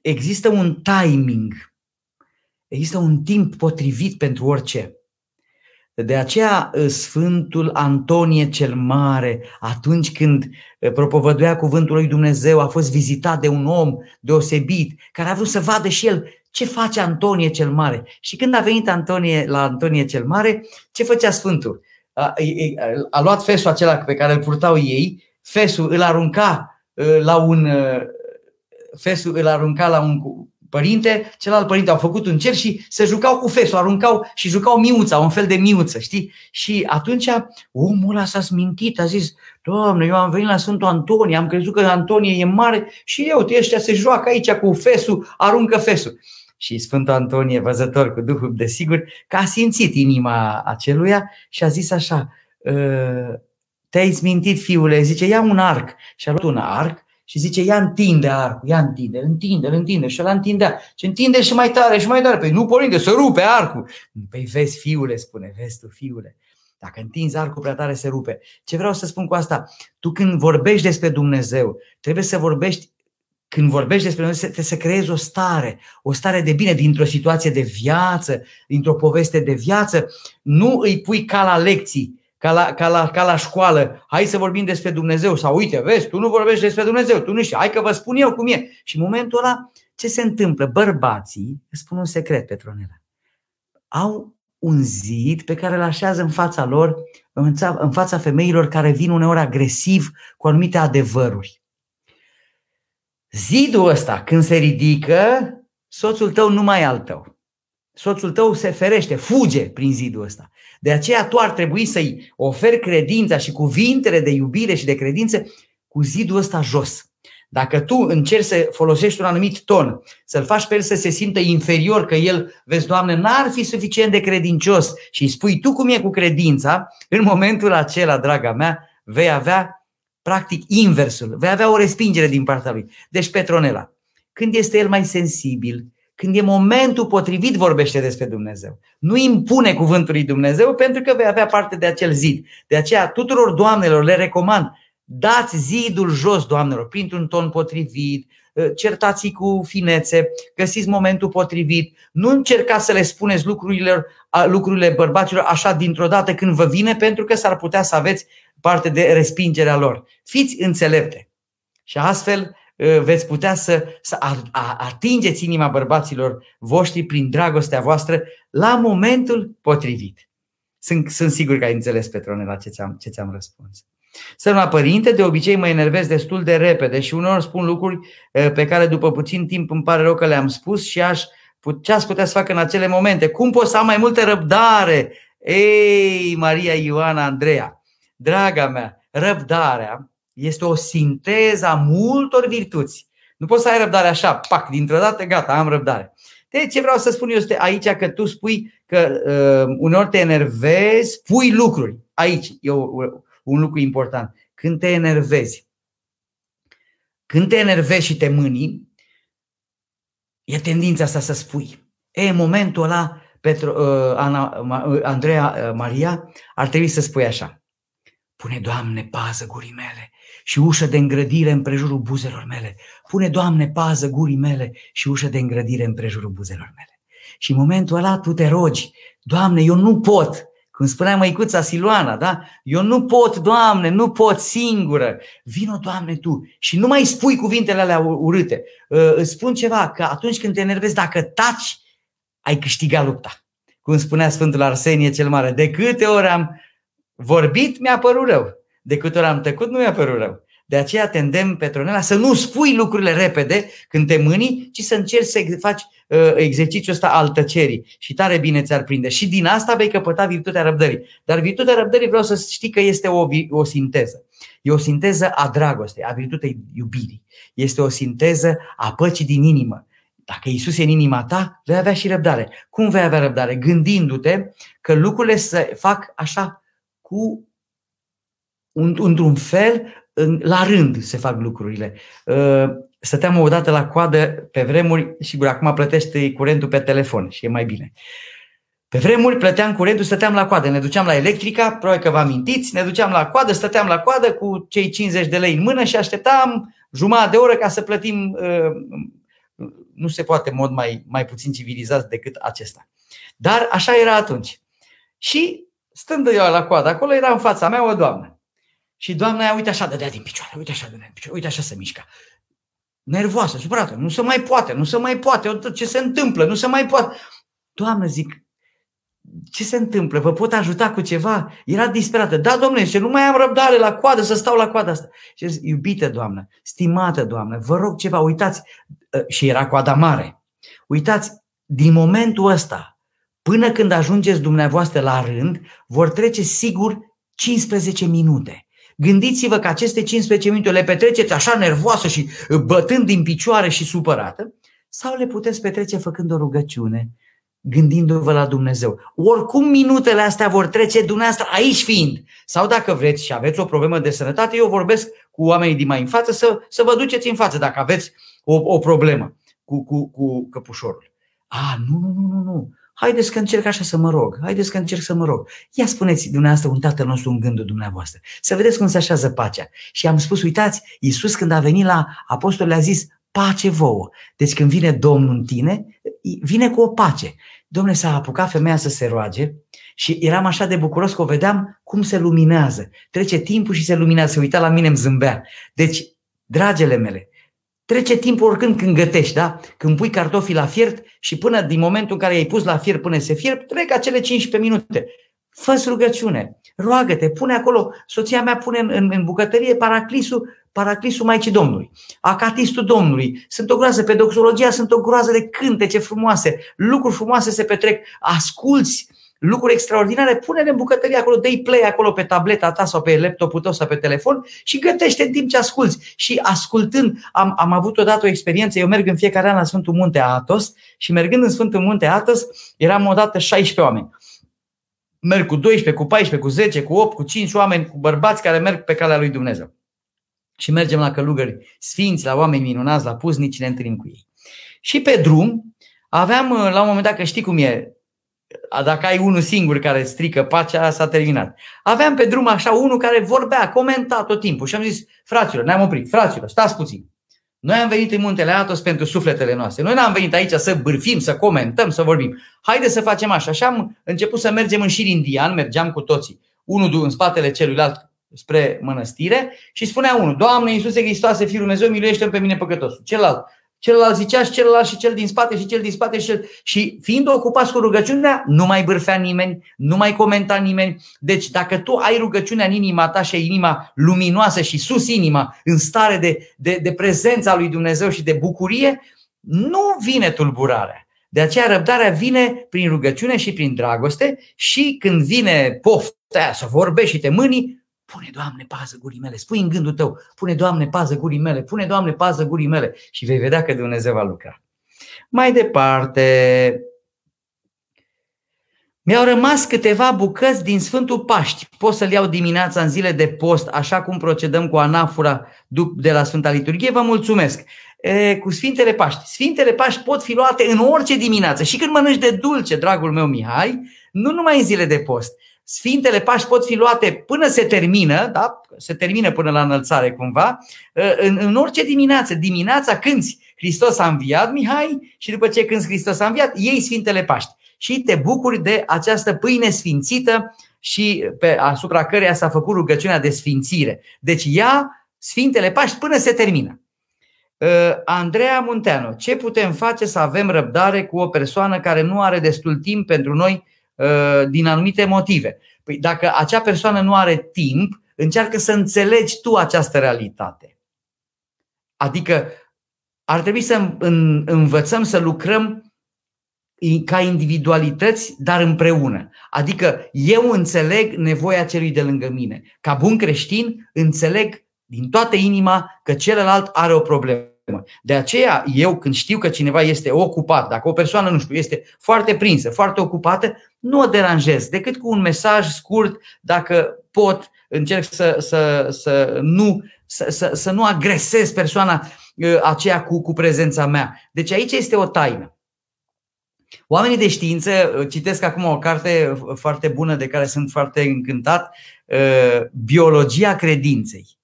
există un timing, există un timp potrivit pentru orice. De aceea Sfântul Antonie cel Mare, atunci când propovăduia cuvântul lui Dumnezeu, a fost vizitat de un om deosebit, care a vrut să vadă și el ce face Antonie cel Mare. Și când a venit Antonie la Antonie cel Mare, ce făcea Sfântul? A, a luat fesul acela pe care îl purtau ei, fesul îl arunca la un fesul îl arunca la un părinte, celălalt părinte au făcut un cer și se jucau cu fesul, aruncau și jucau miuța, un fel de miuță, știi? Și atunci omul ăla s-a smintit, a zis, Doamne, eu am venit la Sfântul Antonie, am crezut că Antonie e mare și eu, te ăștia se joacă aici cu fesul, aruncă fesul și Sfântul Antonie, văzător cu Duhul, desigur, că a simțit inima aceluia și a zis așa, ă, te-ai smintit, fiule, zice, ia un arc. Și a luat un arc și zice, ia întinde arcul, ia întinde, întinde, întinde. Și ăla întindea. Și întinde și mai tare și mai tare. Păi nu porninde, să rupe arcul. Păi vezi, fiule, spune, vezi tu, fiule. Dacă întinzi arcul prea tare, se rupe. Ce vreau să spun cu asta? Tu când vorbești despre Dumnezeu, trebuie să vorbești când vorbești despre Dumnezeu, trebuie să creezi o stare, o stare de bine dintr-o situație de viață, dintr-o poveste de viață. Nu îi pui ca la lecții, ca la, ca, la, ca la școală, hai să vorbim despre Dumnezeu sau uite, vezi, tu nu vorbești despre Dumnezeu, tu nu știi, hai că vă spun eu cum e. Și în momentul ăla, ce se întâmplă? Bărbații, îți spun un secret, Petronela, au un zid pe care îl așează în fața lor, în fața femeilor care vin uneori agresiv cu anumite adevăruri. Zidul ăsta, când se ridică, soțul tău nu mai e al tău. Soțul tău se ferește, fuge prin zidul ăsta. De aceea tu ar trebui să-i oferi credința și cuvintele de iubire și de credință cu zidul ăsta jos. Dacă tu încerci să folosești un anumit ton, să-l faci pe el să se simtă inferior, că el, vezi, Doamne, n-ar fi suficient de credincios și îi spui tu cum e cu credința, în momentul acela, draga mea, vei avea practic inversul, vei avea o respingere din partea lui. Deci Petronela, când este el mai sensibil, când e momentul potrivit, vorbește despre Dumnezeu. Nu impune cuvântul lui Dumnezeu pentru că vei avea parte de acel zid. De aceea, tuturor doamnelor le recomand, dați zidul jos, doamnelor, printr-un ton potrivit, ă, certați cu finețe, găsiți momentul potrivit, nu încercați să le spuneți lucrurile, lucrurile bărbaților așa dintr-o dată când vă vine, pentru că s-ar putea să aveți parte de respingerea lor. Fiți înțelepte și astfel uh, veți putea să, să atingeți inima bărbaților voștri prin dragostea voastră la momentul potrivit. Sunt, sunt sigur că ai înțeles, Petronela, ce ți-am, ce ți-am răspuns. Sărma părinte, de obicei mă enervez destul de repede și uneori spun lucruri uh, pe care după puțin timp îmi pare rău că le-am spus și aș, ce aș putea să fac în acele momente? Cum pot să am mai multă răbdare? Ei, Maria Ioana Andreea, Draga mea, răbdarea este o sinteză a multor virtuți. Nu poți să ai răbdare așa, pac, dintr-o dată, gata, am răbdare. De ce vreau să spun eu este aici că tu spui că uh, uneori te enervezi, pui lucruri. Aici e o, un lucru important. Când te enervezi, când te enervezi și te mâni, e tendința asta să spui. E, în momentul ăla, Petru, uh, Ana, Andreea uh, Maria, ar trebui să spui așa. Pune, Doamne, pază gurii mele și ușă de îngrădire în prejurul buzelor mele. Pune, Doamne, pază gurii mele și ușă de îngrădire în prejurul buzelor mele. Și în momentul ăla tu te rogi, Doamne, eu nu pot, cum spunea măicuța Siluana, da? Eu nu pot, Doamne, nu pot singură. Vino, Doamne, Tu și nu mai spui cuvintele alea urâte. Uh, îți spun ceva, că atunci când te enervezi, dacă taci, ai câștigat lupta. Cum spunea Sfântul Arsenie cel Mare, de câte ori am vorbit, mi-a părut rău. De câte ori am tăcut, nu mi-a părut rău. De aceea te îndemn, Petronela, să nu spui lucrurile repede când te mâni, ci să încerci să faci uh, exercițiul ăsta al tăcerii. Și tare bine ți-ar prinde. Și din asta vei căpăta virtutea răbdării. Dar virtutea răbdării vreau să știi că este o, o sinteză. E o sinteză a dragostei, a virtutei iubirii. Este o sinteză a păcii din inimă. Dacă Isus e în inima ta, vei avea și răbdare. Cum vei avea răbdare? Gândindu-te că lucrurile se fac așa cu într-un fel la rând se fac lucrurile. Uh, stăteam o dată la coadă pe vremuri, sigur, acum plătește curentul pe telefon și e mai bine. Pe vremuri plăteam curentul, stăteam la coadă, ne duceam la electrica, probabil că vă amintiți, ne duceam la coadă, stăteam la coadă cu cei 50 de lei în mână și așteptam jumătate de oră ca să plătim, uh, nu se poate mod mai, mai puțin civilizat decât acesta. Dar așa era atunci. Și stând eu la coadă, acolo era în fața mea o doamnă. Și doamna aia, uite așa, dădea din picioare, uite așa, dădea din picioare, uite așa se mișca. Nervoasă, supărată, nu se mai poate, nu se mai poate, ce se întâmplă, nu se mai poate. Doamnă, zic, ce se întâmplă? Vă pot ajuta cu ceva? Era disperată. Da, domnule, ce nu mai am răbdare la coadă, să stau la coada asta. Și zic, iubită doamnă, stimată doamnă, vă rog ceva, uitați. Ă, și era coada mare. Uitați, din momentul ăsta, până când ajungeți dumneavoastră la rând, vor trece sigur 15 minute. Gândiți-vă că aceste 15 minute le petreceți așa nervoasă și uh, bătând din picioare și supărată, sau le puteți petrece făcând o rugăciune, gândindu-vă la Dumnezeu. Oricum minutele astea vor trece dumneavoastră aici fiind. Sau dacă vreți și aveți o problemă de sănătate, eu vorbesc cu oamenii din mai în față să, să vă duceți în față dacă aveți o, o problemă cu, cu, cu căpușorul. A, nu, nu, nu, nu, nu. Haideți că încerc așa să mă rog, haideți că încerc să mă rog. Ia spuneți dumneavoastră un tatăl nostru în gândul dumneavoastră. Să vedeți cum se așează pacea. Și am spus, uitați, Iisus când a venit la apostol le-a zis, pace vouă. Deci când vine Domnul în tine, vine cu o pace. Domnule, s-a apucat femeia să se roage și eram așa de bucuros că o vedeam cum se luminează. Trece timpul și se luminează, se uita la mine, îmi zâmbea. Deci, dragele mele, Trece timpul oricând când gătești, da? Când pui cartofii la fiert și până din momentul în care i-ai pus la fiert până se fierb, trec acele 15 minute. fă rugăciune, roagă-te, pune acolo, soția mea pune în, în, în bucătărie paraclisul, paraclisul Maicii Domnului, acatistul Domnului. Sunt o groază, pe doxologia sunt o groază de cântece frumoase, lucruri frumoase se petrec, asculți lucruri extraordinare, pune-le în bucătărie acolo, dă play acolo pe tableta ta sau pe laptopul tău sau pe telefon și gătește în timp ce asculți. Și ascultând, am, am avut odată o experiență, eu merg în fiecare an la Sfântul Munte Atos și mergând în Sfântul Munte Atos, eram odată 16 oameni. Merg cu 12, cu 14, cu 10, cu 8, cu 5 oameni, cu bărbați care merg pe calea lui Dumnezeu. Și mergem la călugări sfinți, la oameni minunați, la puznici, ne întâlnim cu ei. Și pe drum aveam, la un moment dat, că știi cum e, dacă ai unul singur care strică pacea, s-a terminat. Aveam pe drum așa unul care vorbea, comenta tot timpul și am zis, fraților, ne-am oprit, fraților, stați puțin. Noi am venit în muntele Atos pentru sufletele noastre. Noi n-am venit aici să bârfim, să comentăm, să vorbim. Haide să facem așa. Și am început să mergem în șir indian, mergeam cu toții. Unul în spatele celuilalt spre mănăstire și spunea unul, Doamne Iisuse Hristoase, Fiul Dumnezeu, miluiește pe mine păcătosul. Celălalt, Celălalt zicea și celălalt și cel din spate și cel din spate și, cel... și fiind ocupați cu rugăciunea, nu mai bârfea nimeni, nu mai comenta nimeni. Deci dacă tu ai rugăciunea în inima ta și ai inima luminoasă și sus inima, în stare de, de, de prezența lui Dumnezeu și de bucurie, nu vine tulburarea. De aceea răbdarea vine prin rugăciune și prin dragoste și când vine pofta să vorbești și te mâni, Pune, Doamne, pază gurii mele. Spui în gândul tău, pune, Doamne, pază gurii mele. Pune, Doamne, pază gurii mele. Și vei vedea că Dumnezeu va lucra. Mai departe, mi-au rămas câteva bucăți din Sfântul Paști. Pot să-l iau dimineața în zile de post, așa cum procedăm cu anafura de la Sfânta Liturghie. Vă mulțumesc! E, cu Sfintele Paști. Sfintele Paști pot fi luate în orice dimineață. Și când mănânci de dulce, dragul meu Mihai, nu numai în zile de post. Sfintele Paști pot fi luate până se termină, da? se termină până la înălțare cumva, ă, în, în orice dimineață. Dimineața cânți Hristos a înviat, Mihai, și după ce cânți Hristos a înviat, iei Sfintele Paști. Și te bucuri de această pâine sfințită și pe, asupra căreia s-a făcut rugăciunea de sfințire. Deci ia Sfintele Paști până se termină. Ă, Andreea Munteanu, ce putem face să avem răbdare cu o persoană care nu are destul timp pentru noi Uh, din anumite motive. Păi dacă acea persoană nu are timp, încearcă să înțelegi tu această realitate. Adică ar trebui să învățăm să lucrăm ca individualități, dar împreună. Adică eu înțeleg nevoia celui de lângă mine. Ca bun creștin, înțeleg din toată inima că celălalt are o problemă. De aceea, eu când știu că cineva este ocupat, dacă o persoană, nu știu, este foarte prinsă, foarte ocupată, nu o deranjez, decât cu un mesaj scurt, dacă pot, încerc să, să, să, nu, să, să, să nu agresez persoana uh, aceea cu, cu prezența mea. Deci aici este o taină. Oamenii de știință, uh, citesc acum o carte foarte bună de care sunt foarte încântat, uh, Biologia credinței.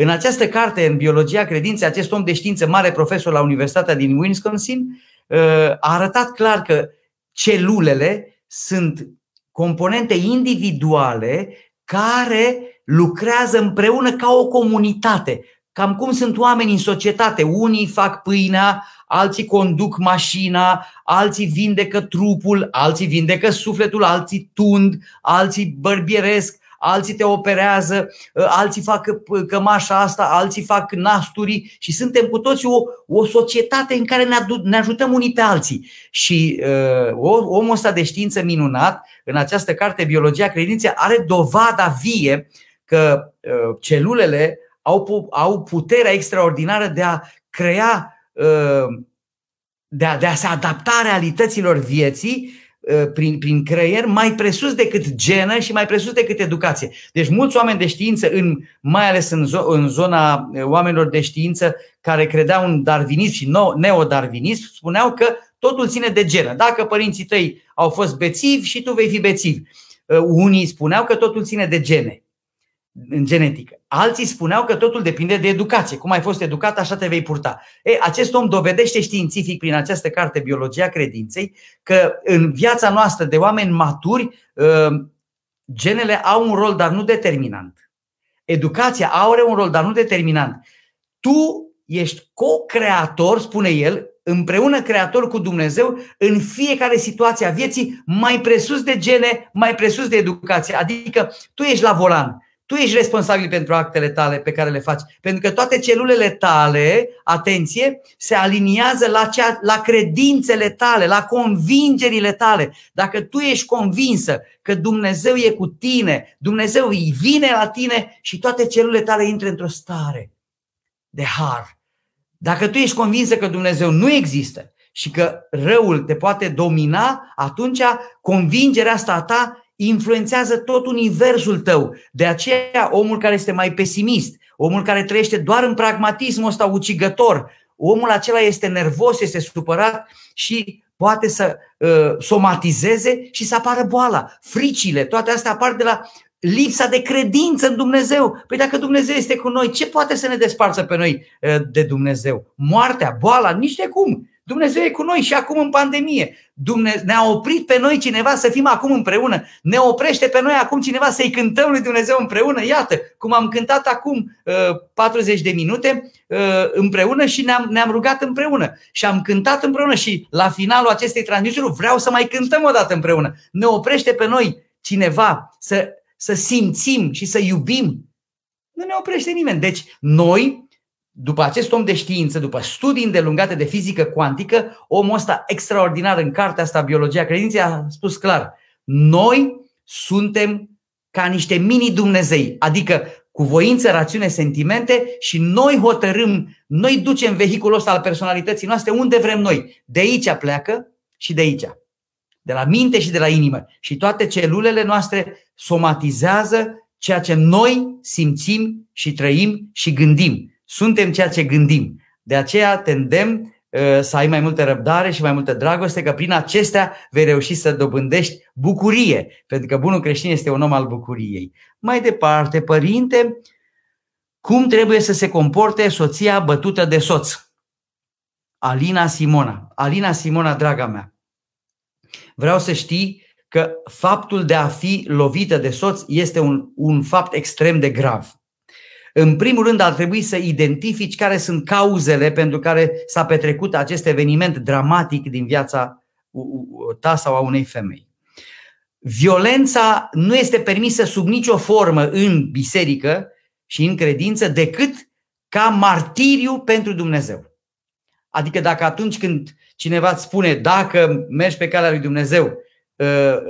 În această carte, în Biologia credinței, acest om de știință, mare profesor la Universitatea din Wisconsin, uh, a arătat clar că celulele sunt componente individuale care lucrează împreună ca o comunitate. Cam cum sunt oameni în societate. Unii fac pâinea, alții conduc mașina, alții vindecă trupul, alții vindecă sufletul, alții tund, alții bărbieresc, alții te operează, ă, alții fac cămașa asta, alții fac nasturi și suntem cu toți o, o societate în care ne, adu- ne ajutăm unii pe alții. Și uh, omul ăsta de știință minunat, în această carte Biologia Credinței, are dovada vie că uh, celulele au, au puterea extraordinară de a crea, uh, de a, de a se adapta realităților vieții uh, prin, prin creier mai presus decât genă și mai presus decât educație. Deci mulți oameni de știință, în, mai ales în, zo- în zona uh, oamenilor de știință care credeau în darwinism și neodarwinism, spuneau că totul ține de genă. Dacă părinții tăi au fost bețivi și tu vei fi bețiv. Unii spuneau că totul ține de gene în genetică. Alții spuneau că totul depinde de educație. Cum ai fost educat, așa te vei purta. Ei, acest om dovedește științific prin această carte Biologia Credinței că în viața noastră de oameni maturi, ă, genele au un rol, dar nu determinant. Educația are un rol, dar nu determinant. Tu ești co-creator, spune el, împreună creator cu Dumnezeu în fiecare situație a vieții, mai presus de gene, mai presus de educație. Adică tu ești la volan tu ești responsabil pentru actele tale pe care le faci. Pentru că toate celulele tale, atenție, se aliniază la, cea, la credințele tale, la convingerile tale. Dacă tu ești convinsă că Dumnezeu e cu tine, Dumnezeu îi vine la tine și toate celulele tale intră într-o stare de har. Dacă tu ești convinsă că Dumnezeu nu există și că răul te poate domina, atunci convingerea asta a ta influențează tot universul tău. De aceea, omul care este mai pesimist, omul care trăiește doar în pragmatismul ăsta ucigător, omul acela este nervos, este supărat și poate să uh, somatizeze și să apară boala. Fricile, toate astea apar de la lipsa de credință în Dumnezeu. Păi dacă Dumnezeu este cu noi, ce poate să ne desparță pe noi uh, de Dumnezeu? Moartea, boala, nici de cum. Dumnezeu e cu noi și acum în pandemie. Dumnezeu, ne-a oprit pe noi cineva să fim acum împreună. Ne oprește pe noi acum cineva să-i cântăm lui Dumnezeu împreună. Iată, cum am cântat acum uh, 40 de minute uh, împreună și ne-am, ne-am rugat împreună. Și am cântat împreună și la finalul acestei transmisiuni vreau să mai cântăm o dată împreună. Ne oprește pe noi cineva să, să simțim și să iubim. Nu ne oprește nimeni. Deci noi după acest om de știință, după studii îndelungate de fizică cuantică, omul ăsta extraordinar în cartea asta, Biologia Credinței, a spus clar, noi suntem ca niște mini-Dumnezei, adică cu voință, rațiune, sentimente și noi hotărâm, noi ducem vehiculul ăsta al personalității noastre unde vrem noi. De aici pleacă și de aici. De la minte și de la inimă. Și toate celulele noastre somatizează ceea ce noi simțim și trăim și gândim. Suntem ceea ce gândim. De aceea tendem uh, să ai mai multă răbdare și mai multă dragoste, că prin acestea vei reuși să dobândești bucurie, pentru că bunul creștin este un om al bucuriei. Mai departe, părinte, cum trebuie să se comporte soția bătută de soț? Alina Simona. Alina Simona, draga mea, vreau să știi că faptul de a fi lovită de soț este un, un fapt extrem de grav. În primul rând ar trebui să identifici care sunt cauzele pentru care s-a petrecut acest eveniment dramatic din viața ta sau a unei femei. violența nu este permisă sub nicio formă în biserică și în credință decât ca martiriu pentru Dumnezeu. Adică dacă atunci când cineva îți spune dacă mergi pe calea lui Dumnezeu ă, ă,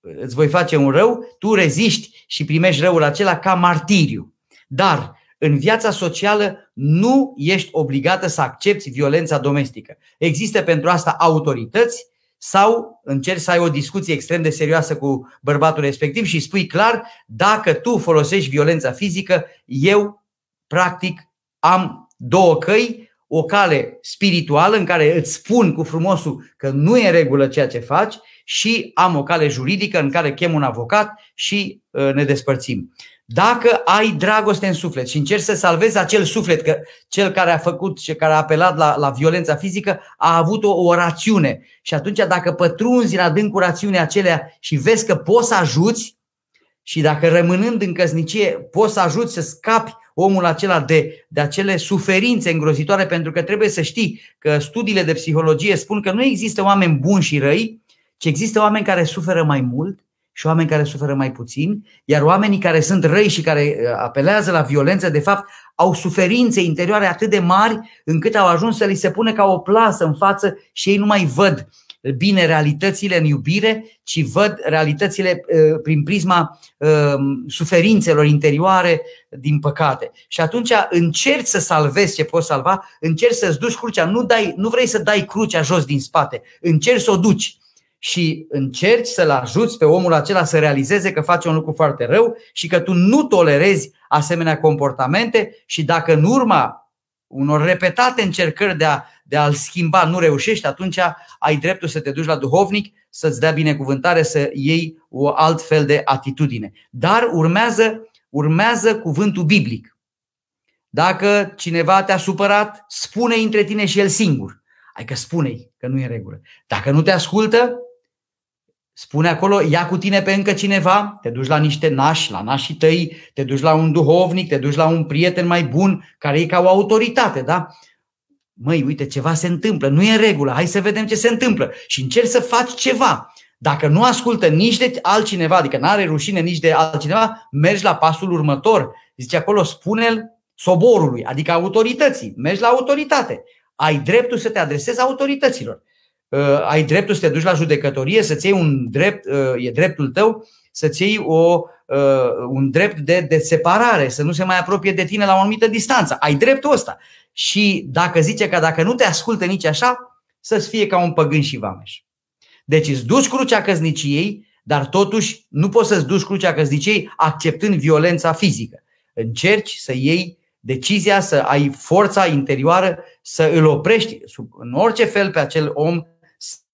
îți voi face un rău, tu reziști și primești răul acela ca martiriu. Dar în viața socială nu ești obligată să accepti violența domestică. Există pentru asta autorități sau încerci să ai o discuție extrem de serioasă cu bărbatul respectiv și spui clar, dacă tu folosești violența fizică, eu practic am două căi, o cale spirituală în care îți spun cu frumosul că nu e în regulă ceea ce faci și am o cale juridică în care chem un avocat și uh, ne despărțim. Dacă ai dragoste în suflet și încerci să salvezi acel suflet, că cel care a făcut și care a apelat la, la violența fizică a avut o, o rațiune. Și atunci dacă pătrunzi în adâncul rațiunea acelea și vezi că poți să ajuți și dacă rămânând în căsnicie poți să ajuți să scapi omul acela de, de acele suferințe îngrozitoare, pentru că trebuie să știi că studiile de psihologie spun că nu există oameni buni și răi, ci există oameni care suferă mai mult și oameni care suferă mai puțin, iar oamenii care sunt răi și care uh, apelează la violență, de fapt, au suferințe interioare atât de mari încât au ajuns să li se pune ca o plasă în față și ei nu mai văd bine realitățile în iubire, ci văd realitățile uh, prin prisma uh, suferințelor interioare din păcate. Și atunci încerci să salvezi ce poți salva, încerci să-ți duci crucea, nu, dai, nu vrei să dai crucea jos din spate, încerci să o duci și încerci să-l ajuți pe omul acela să realizeze că face un lucru foarte rău și că tu nu tolerezi asemenea comportamente și dacă în urma unor repetate încercări de, a, de a-l schimba nu reușești, atunci ai dreptul să te duci la duhovnic, să-ți dea binecuvântare, să iei o alt fel de atitudine. Dar urmează, urmează cuvântul biblic. Dacă cineva te-a supărat, spune între tine și el singur. Adică spune-i că nu e în regulă. Dacă nu te ascultă, Spune acolo, ia cu tine pe încă cineva, te duci la niște nași, la nașii tăi, te duci la un duhovnic, te duci la un prieten mai bun, care e ca o autoritate, da? Măi, uite, ceva se întâmplă, nu e în regulă, hai să vedem ce se întâmplă și încerci să faci ceva. Dacă nu ascultă nici de altcineva, adică nu are rușine nici de altcineva, mergi la pasul următor. Zice acolo, spune-l soborului, adică autorității. Mergi la autoritate. Ai dreptul să te adresezi autorităților uh, ai dreptul să te duci la judecătorie, să-ți iei un drept, uh, e dreptul tău, să-ți iei o, uh, un drept de, de separare, să nu se mai apropie de tine la o anumită distanță. Ai dreptul ăsta. Și dacă zice că dacă nu te ascultă nici așa, să-ți fie ca un păgân și vameș. Deci îți duci crucea căzniciei, dar totuși nu poți să-ți duci crucea căzniciei acceptând violența fizică. Încerci să iei decizia, să ai forța interioară, să îl oprești în orice fel pe acel om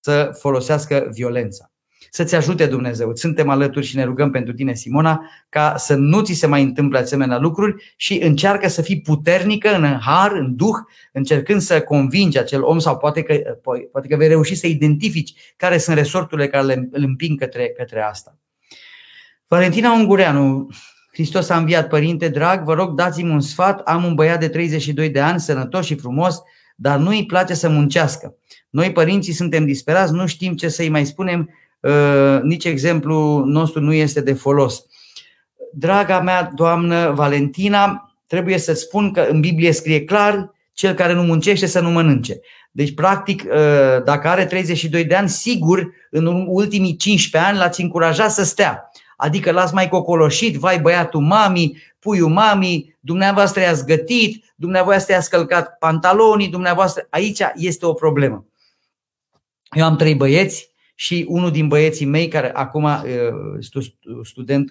să folosească violența. Să-ți ajute Dumnezeu. Suntem alături și ne rugăm pentru tine, Simona, ca să nu ți se mai întâmple asemenea lucruri și încearcă să fii puternică în har, în duh, încercând să convingi acel om sau poate că, poate că vei reuși să identifici care sunt resorturile care le, îl împing către, către asta. Valentina Ungureanu, Hristos a înviat, părinte drag, vă rog dați-mi un sfat, am un băiat de 32 de ani, sănătos și frumos, dar nu îi place să muncească. Noi, părinții, suntem disperați, nu știm ce să-i mai spunem, uh, nici exemplu nostru nu este de folos. Draga mea doamnă Valentina, trebuie să spun că în Biblie scrie clar, cel care nu muncește să nu mănânce. Deci, practic, uh, dacă are 32 de ani, sigur, în ultimii 15 ani l-ați încurajat să stea. Adică l-ați mai cocoloșit, vai băiatul mami, puiul mami, dumneavoastră i-ați gătit, dumneavoastră i-ați călcat pantalonii, dumneavoastră... Aici este o problemă. Eu am trei băieți și unul din băieții mei, care acum este student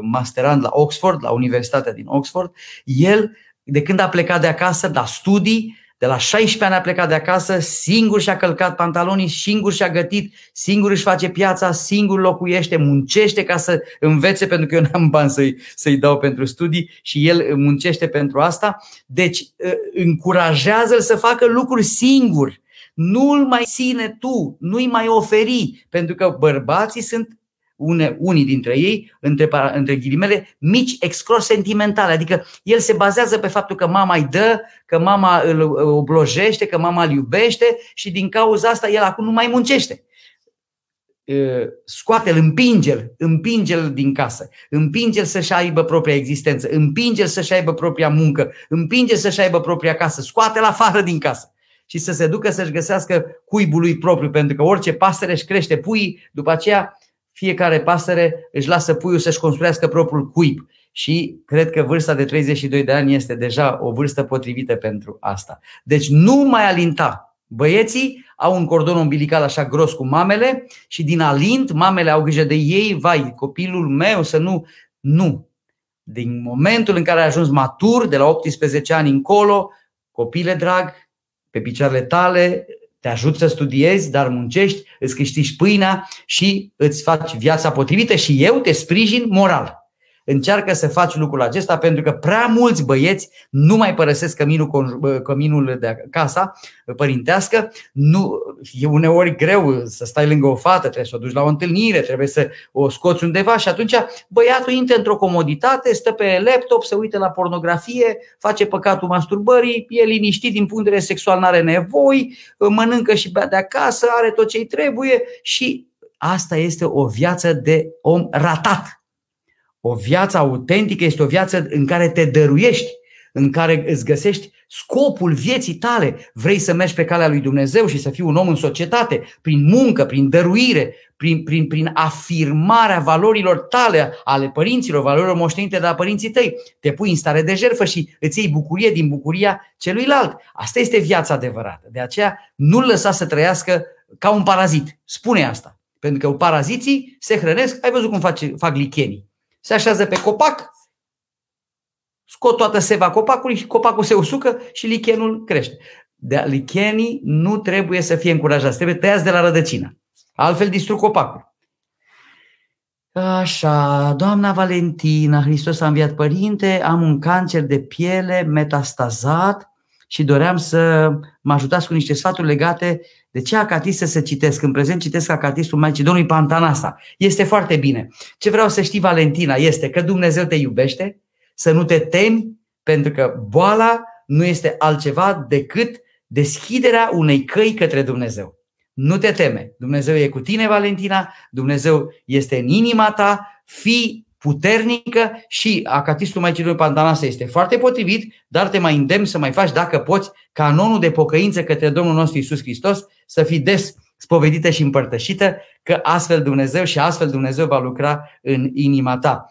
masterand la Oxford, la Universitatea din Oxford, el, de când a plecat de acasă, la studii, de la 16 ani a plecat de acasă, singur și-a călcat pantalonii, singur și-a gătit, singur își face piața, singur locuiește, muncește ca să învețe, pentru că eu n-am bani să-i, să-i dau pentru studii și el muncește pentru asta. Deci încurajează-l să facă lucruri singuri nu-l mai ține tu, nu-i mai oferi, pentru că bărbații sunt une, unii dintre ei, între, între ghilimele, mici excros sentimentale. Adică el se bazează pe faptul că mama îi dă, că mama îl oblojește, că mama îl iubește și din cauza asta el acum nu mai muncește. scoate-l, împinge-l, împinge-l din casă, împinge-l să-și aibă propria existență, împinge-l să-și aibă propria muncă, împinge să-și aibă propria casă, scoate-l afară din casă și să se ducă să-și găsească cuibul lui propriu, pentru că orice pasăre își crește pui, după aceea fiecare pasăre își lasă puiul să-și construiască propriul cuib. Și cred că vârsta de 32 de ani este deja o vârstă potrivită pentru asta. Deci nu mai alinta Băieții au un cordon umbilical așa gros cu mamele și din alint mamele au grijă de ei, vai, copilul meu să nu... Nu. Din momentul în care ai ajuns matur, de la 18 ani încolo, copile drag, pe picioarele tale, te ajut să studiezi, dar muncești, îți câștigi pâinea și îți faci viața potrivită și eu te sprijin moral. Încearcă să faci lucrul acesta pentru că prea mulți băieți nu mai părăsesc căminul, căminul de casa părintească. Nu, e uneori greu să stai lângă o fată, trebuie să o duci la o întâlnire, trebuie să o scoți undeva și atunci băiatul intră într-o comoditate, stă pe laptop, se uită la pornografie, face păcatul masturbării, e liniștit din punct de vedere sexual, nu are nevoi, mănâncă și bea de acasă, are tot ce-i trebuie și asta este o viață de om ratat o viață autentică este o viață în care te dăruiești, în care îți găsești scopul vieții tale. Vrei să mergi pe calea lui Dumnezeu și să fii un om în societate, prin muncă, prin dăruire, prin, prin, prin afirmarea valorilor tale, ale părinților, valorilor moștenite de la părinții tăi. Te pui în stare de jertfă și îți iei bucurie din bucuria celuilalt. Asta este viața adevărată. De aceea nu-l lăsa să trăiască ca un parazit. Spune asta. Pentru că paraziții se hrănesc, ai văzut cum fac, fac lichenii se așează pe copac, scot toată seva copacului și copacul se usucă și lichenul crește. De lichenii nu trebuie să fie încurajați, trebuie tăiați de la rădăcină. Altfel distrug copacul. Așa, doamna Valentina, Hristos a înviat părinte, am un cancer de piele metastazat și doream să mă ajutați cu niște sfaturi legate de ce acatist să se citesc. În prezent citesc acatistul Maicii Domnului Pantanasa. Este foarte bine. Ce vreau să știi, Valentina, este că Dumnezeu te iubește, să nu te temi, pentru că boala nu este altceva decât deschiderea unei căi către Dumnezeu. Nu te teme. Dumnezeu e cu tine, Valentina, Dumnezeu este în inima ta, fii puternică și acatistul Maicii lui Pantanasa este foarte potrivit, dar te mai îndemn să mai faci, dacă poți, canonul de pocăință către Domnul nostru Isus Hristos, să fii des spovedită și împărtășită, că astfel Dumnezeu și astfel Dumnezeu va lucra în inima ta.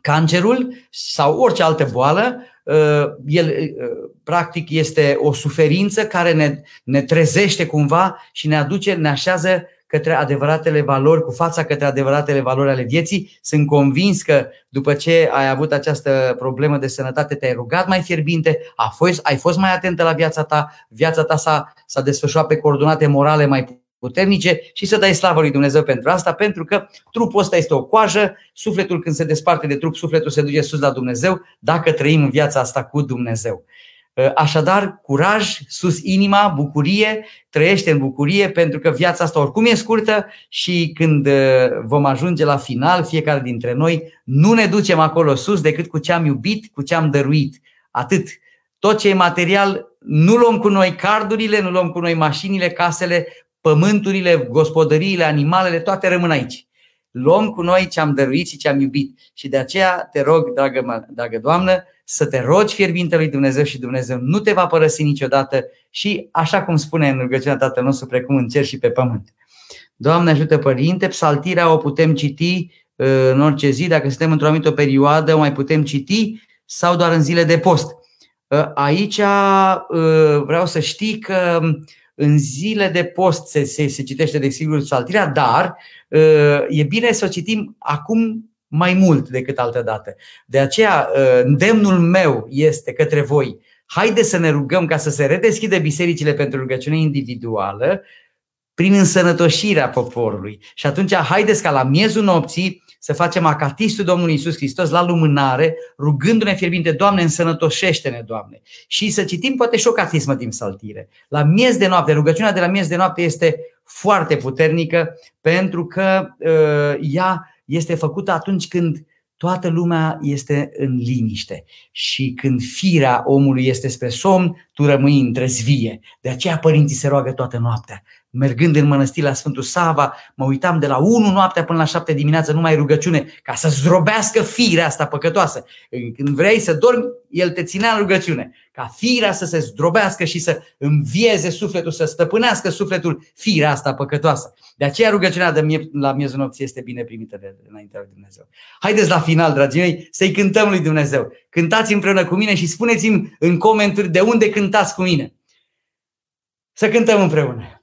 Cancerul sau orice altă boală, uh, el uh, practic este o suferință care ne, ne trezește cumva și ne aduce, ne așează către adevăratele valori, cu fața către adevăratele valori ale vieții. Sunt convins că după ce ai avut această problemă de sănătate, te-ai rugat mai fierbinte, a fost, ai fost mai atentă la viața ta, viața ta s-a, s-a desfășurat pe coordonate morale mai puternice și să dai slavă lui Dumnezeu pentru asta, pentru că trupul ăsta este o coajă, sufletul când se desparte de trup, sufletul se duce sus la Dumnezeu, dacă trăim în viața asta cu Dumnezeu. Ă, așadar, curaj, sus inima, bucurie, trăiește în bucurie pentru că viața asta oricum e scurtă și când ă, vom ajunge la final, fiecare dintre noi, nu ne ducem acolo sus decât cu ce am iubit, cu ce am dăruit. Atât. Tot ce e material, nu luăm cu noi cardurile, nu luăm cu noi mașinile, casele, pământurile, gospodăriile, animalele, toate rămân aici. Luăm cu noi ce am dăruit și ce am iubit. Și de aceea te rog, dragă, dragă Doamnă, să te rogi fierbinte lui Dumnezeu și Dumnezeu nu te va părăsi niciodată și așa cum spune în rugăciunea Tatăl nostru, precum în cer și pe pământ. Doamne ajută Părinte, psaltirea o putem citi uh, în orice zi, dacă suntem într-o anumită perioadă, o mai putem citi sau doar în zile de post. Uh, aici uh, vreau să știi că în zile de post se, se, se citește de sigur psaltirea, dar e bine să o citim acum mai mult decât altă dată. De aceea, uh, îndemnul meu este către voi, haide să ne rugăm ca să se redeschide bisericile pentru rugăciune individuală prin însănătoșirea poporului. Și atunci, haideți ca la miezul nopții să facem acatistul Domnului Isus Hristos la lumânare, rugându-ne fierbinte, Doamne, însănătoșește-ne, Doamne. Și să citim poate și o catismă din saltire. La miez de noapte, rugăciunea de la miez de noapte este foarte puternică pentru că uh, ea este făcută atunci când toată lumea este în liniște și când firea omului este spre somn, tu rămâi în trezvie. De aceea părinții se roagă toată noaptea. Mergând în mănăstire la Sfântul Sava, mă uitam de la 1 noaptea până la 7 dimineață, numai rugăciune, ca să zdrobească firea asta păcătoasă. Când vrei să dormi, el te ținea în rugăciune. Ca firea să se zdrobească și să învieze sufletul, să stăpânească sufletul firea asta păcătoasă. De aceea rugăciunea de mie, la miezul nopții este bine primită de, de înaintea lui Dumnezeu. Haideți la final, dragii mei, să-i cântăm lui Dumnezeu. Cântați împreună cu mine și spuneți-mi în comentarii de unde cântați cu mine. Să cântăm împreună.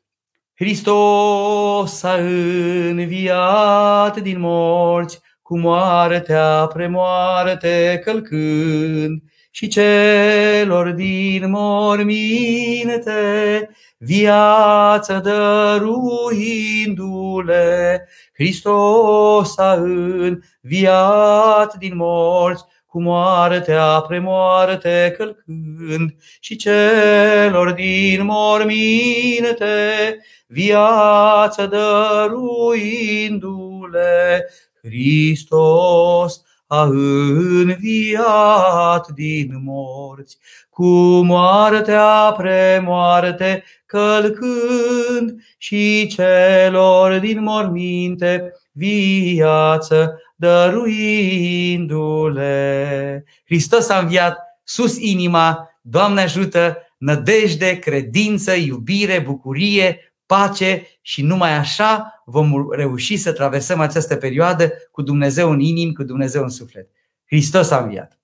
Hristos a înviat din morți, cu moartea premoarte călcând, și celor din morminte viață dăruindu-le. Hristos a înviat din morți, cu moartea premoarte călcând, și celor din morminte viață dăruindu-le, Hristos a înviat din morți, cu moartea premoarte călcând și celor din morminte viață dăruindu-le. Hristos a înviat sus inima, Doamne ajută, nădejde, credință, iubire, bucurie, pace și numai așa vom reuși să traversăm această perioadă cu Dumnezeu în inim, cu Dumnezeu în suflet. Hristos a înviat!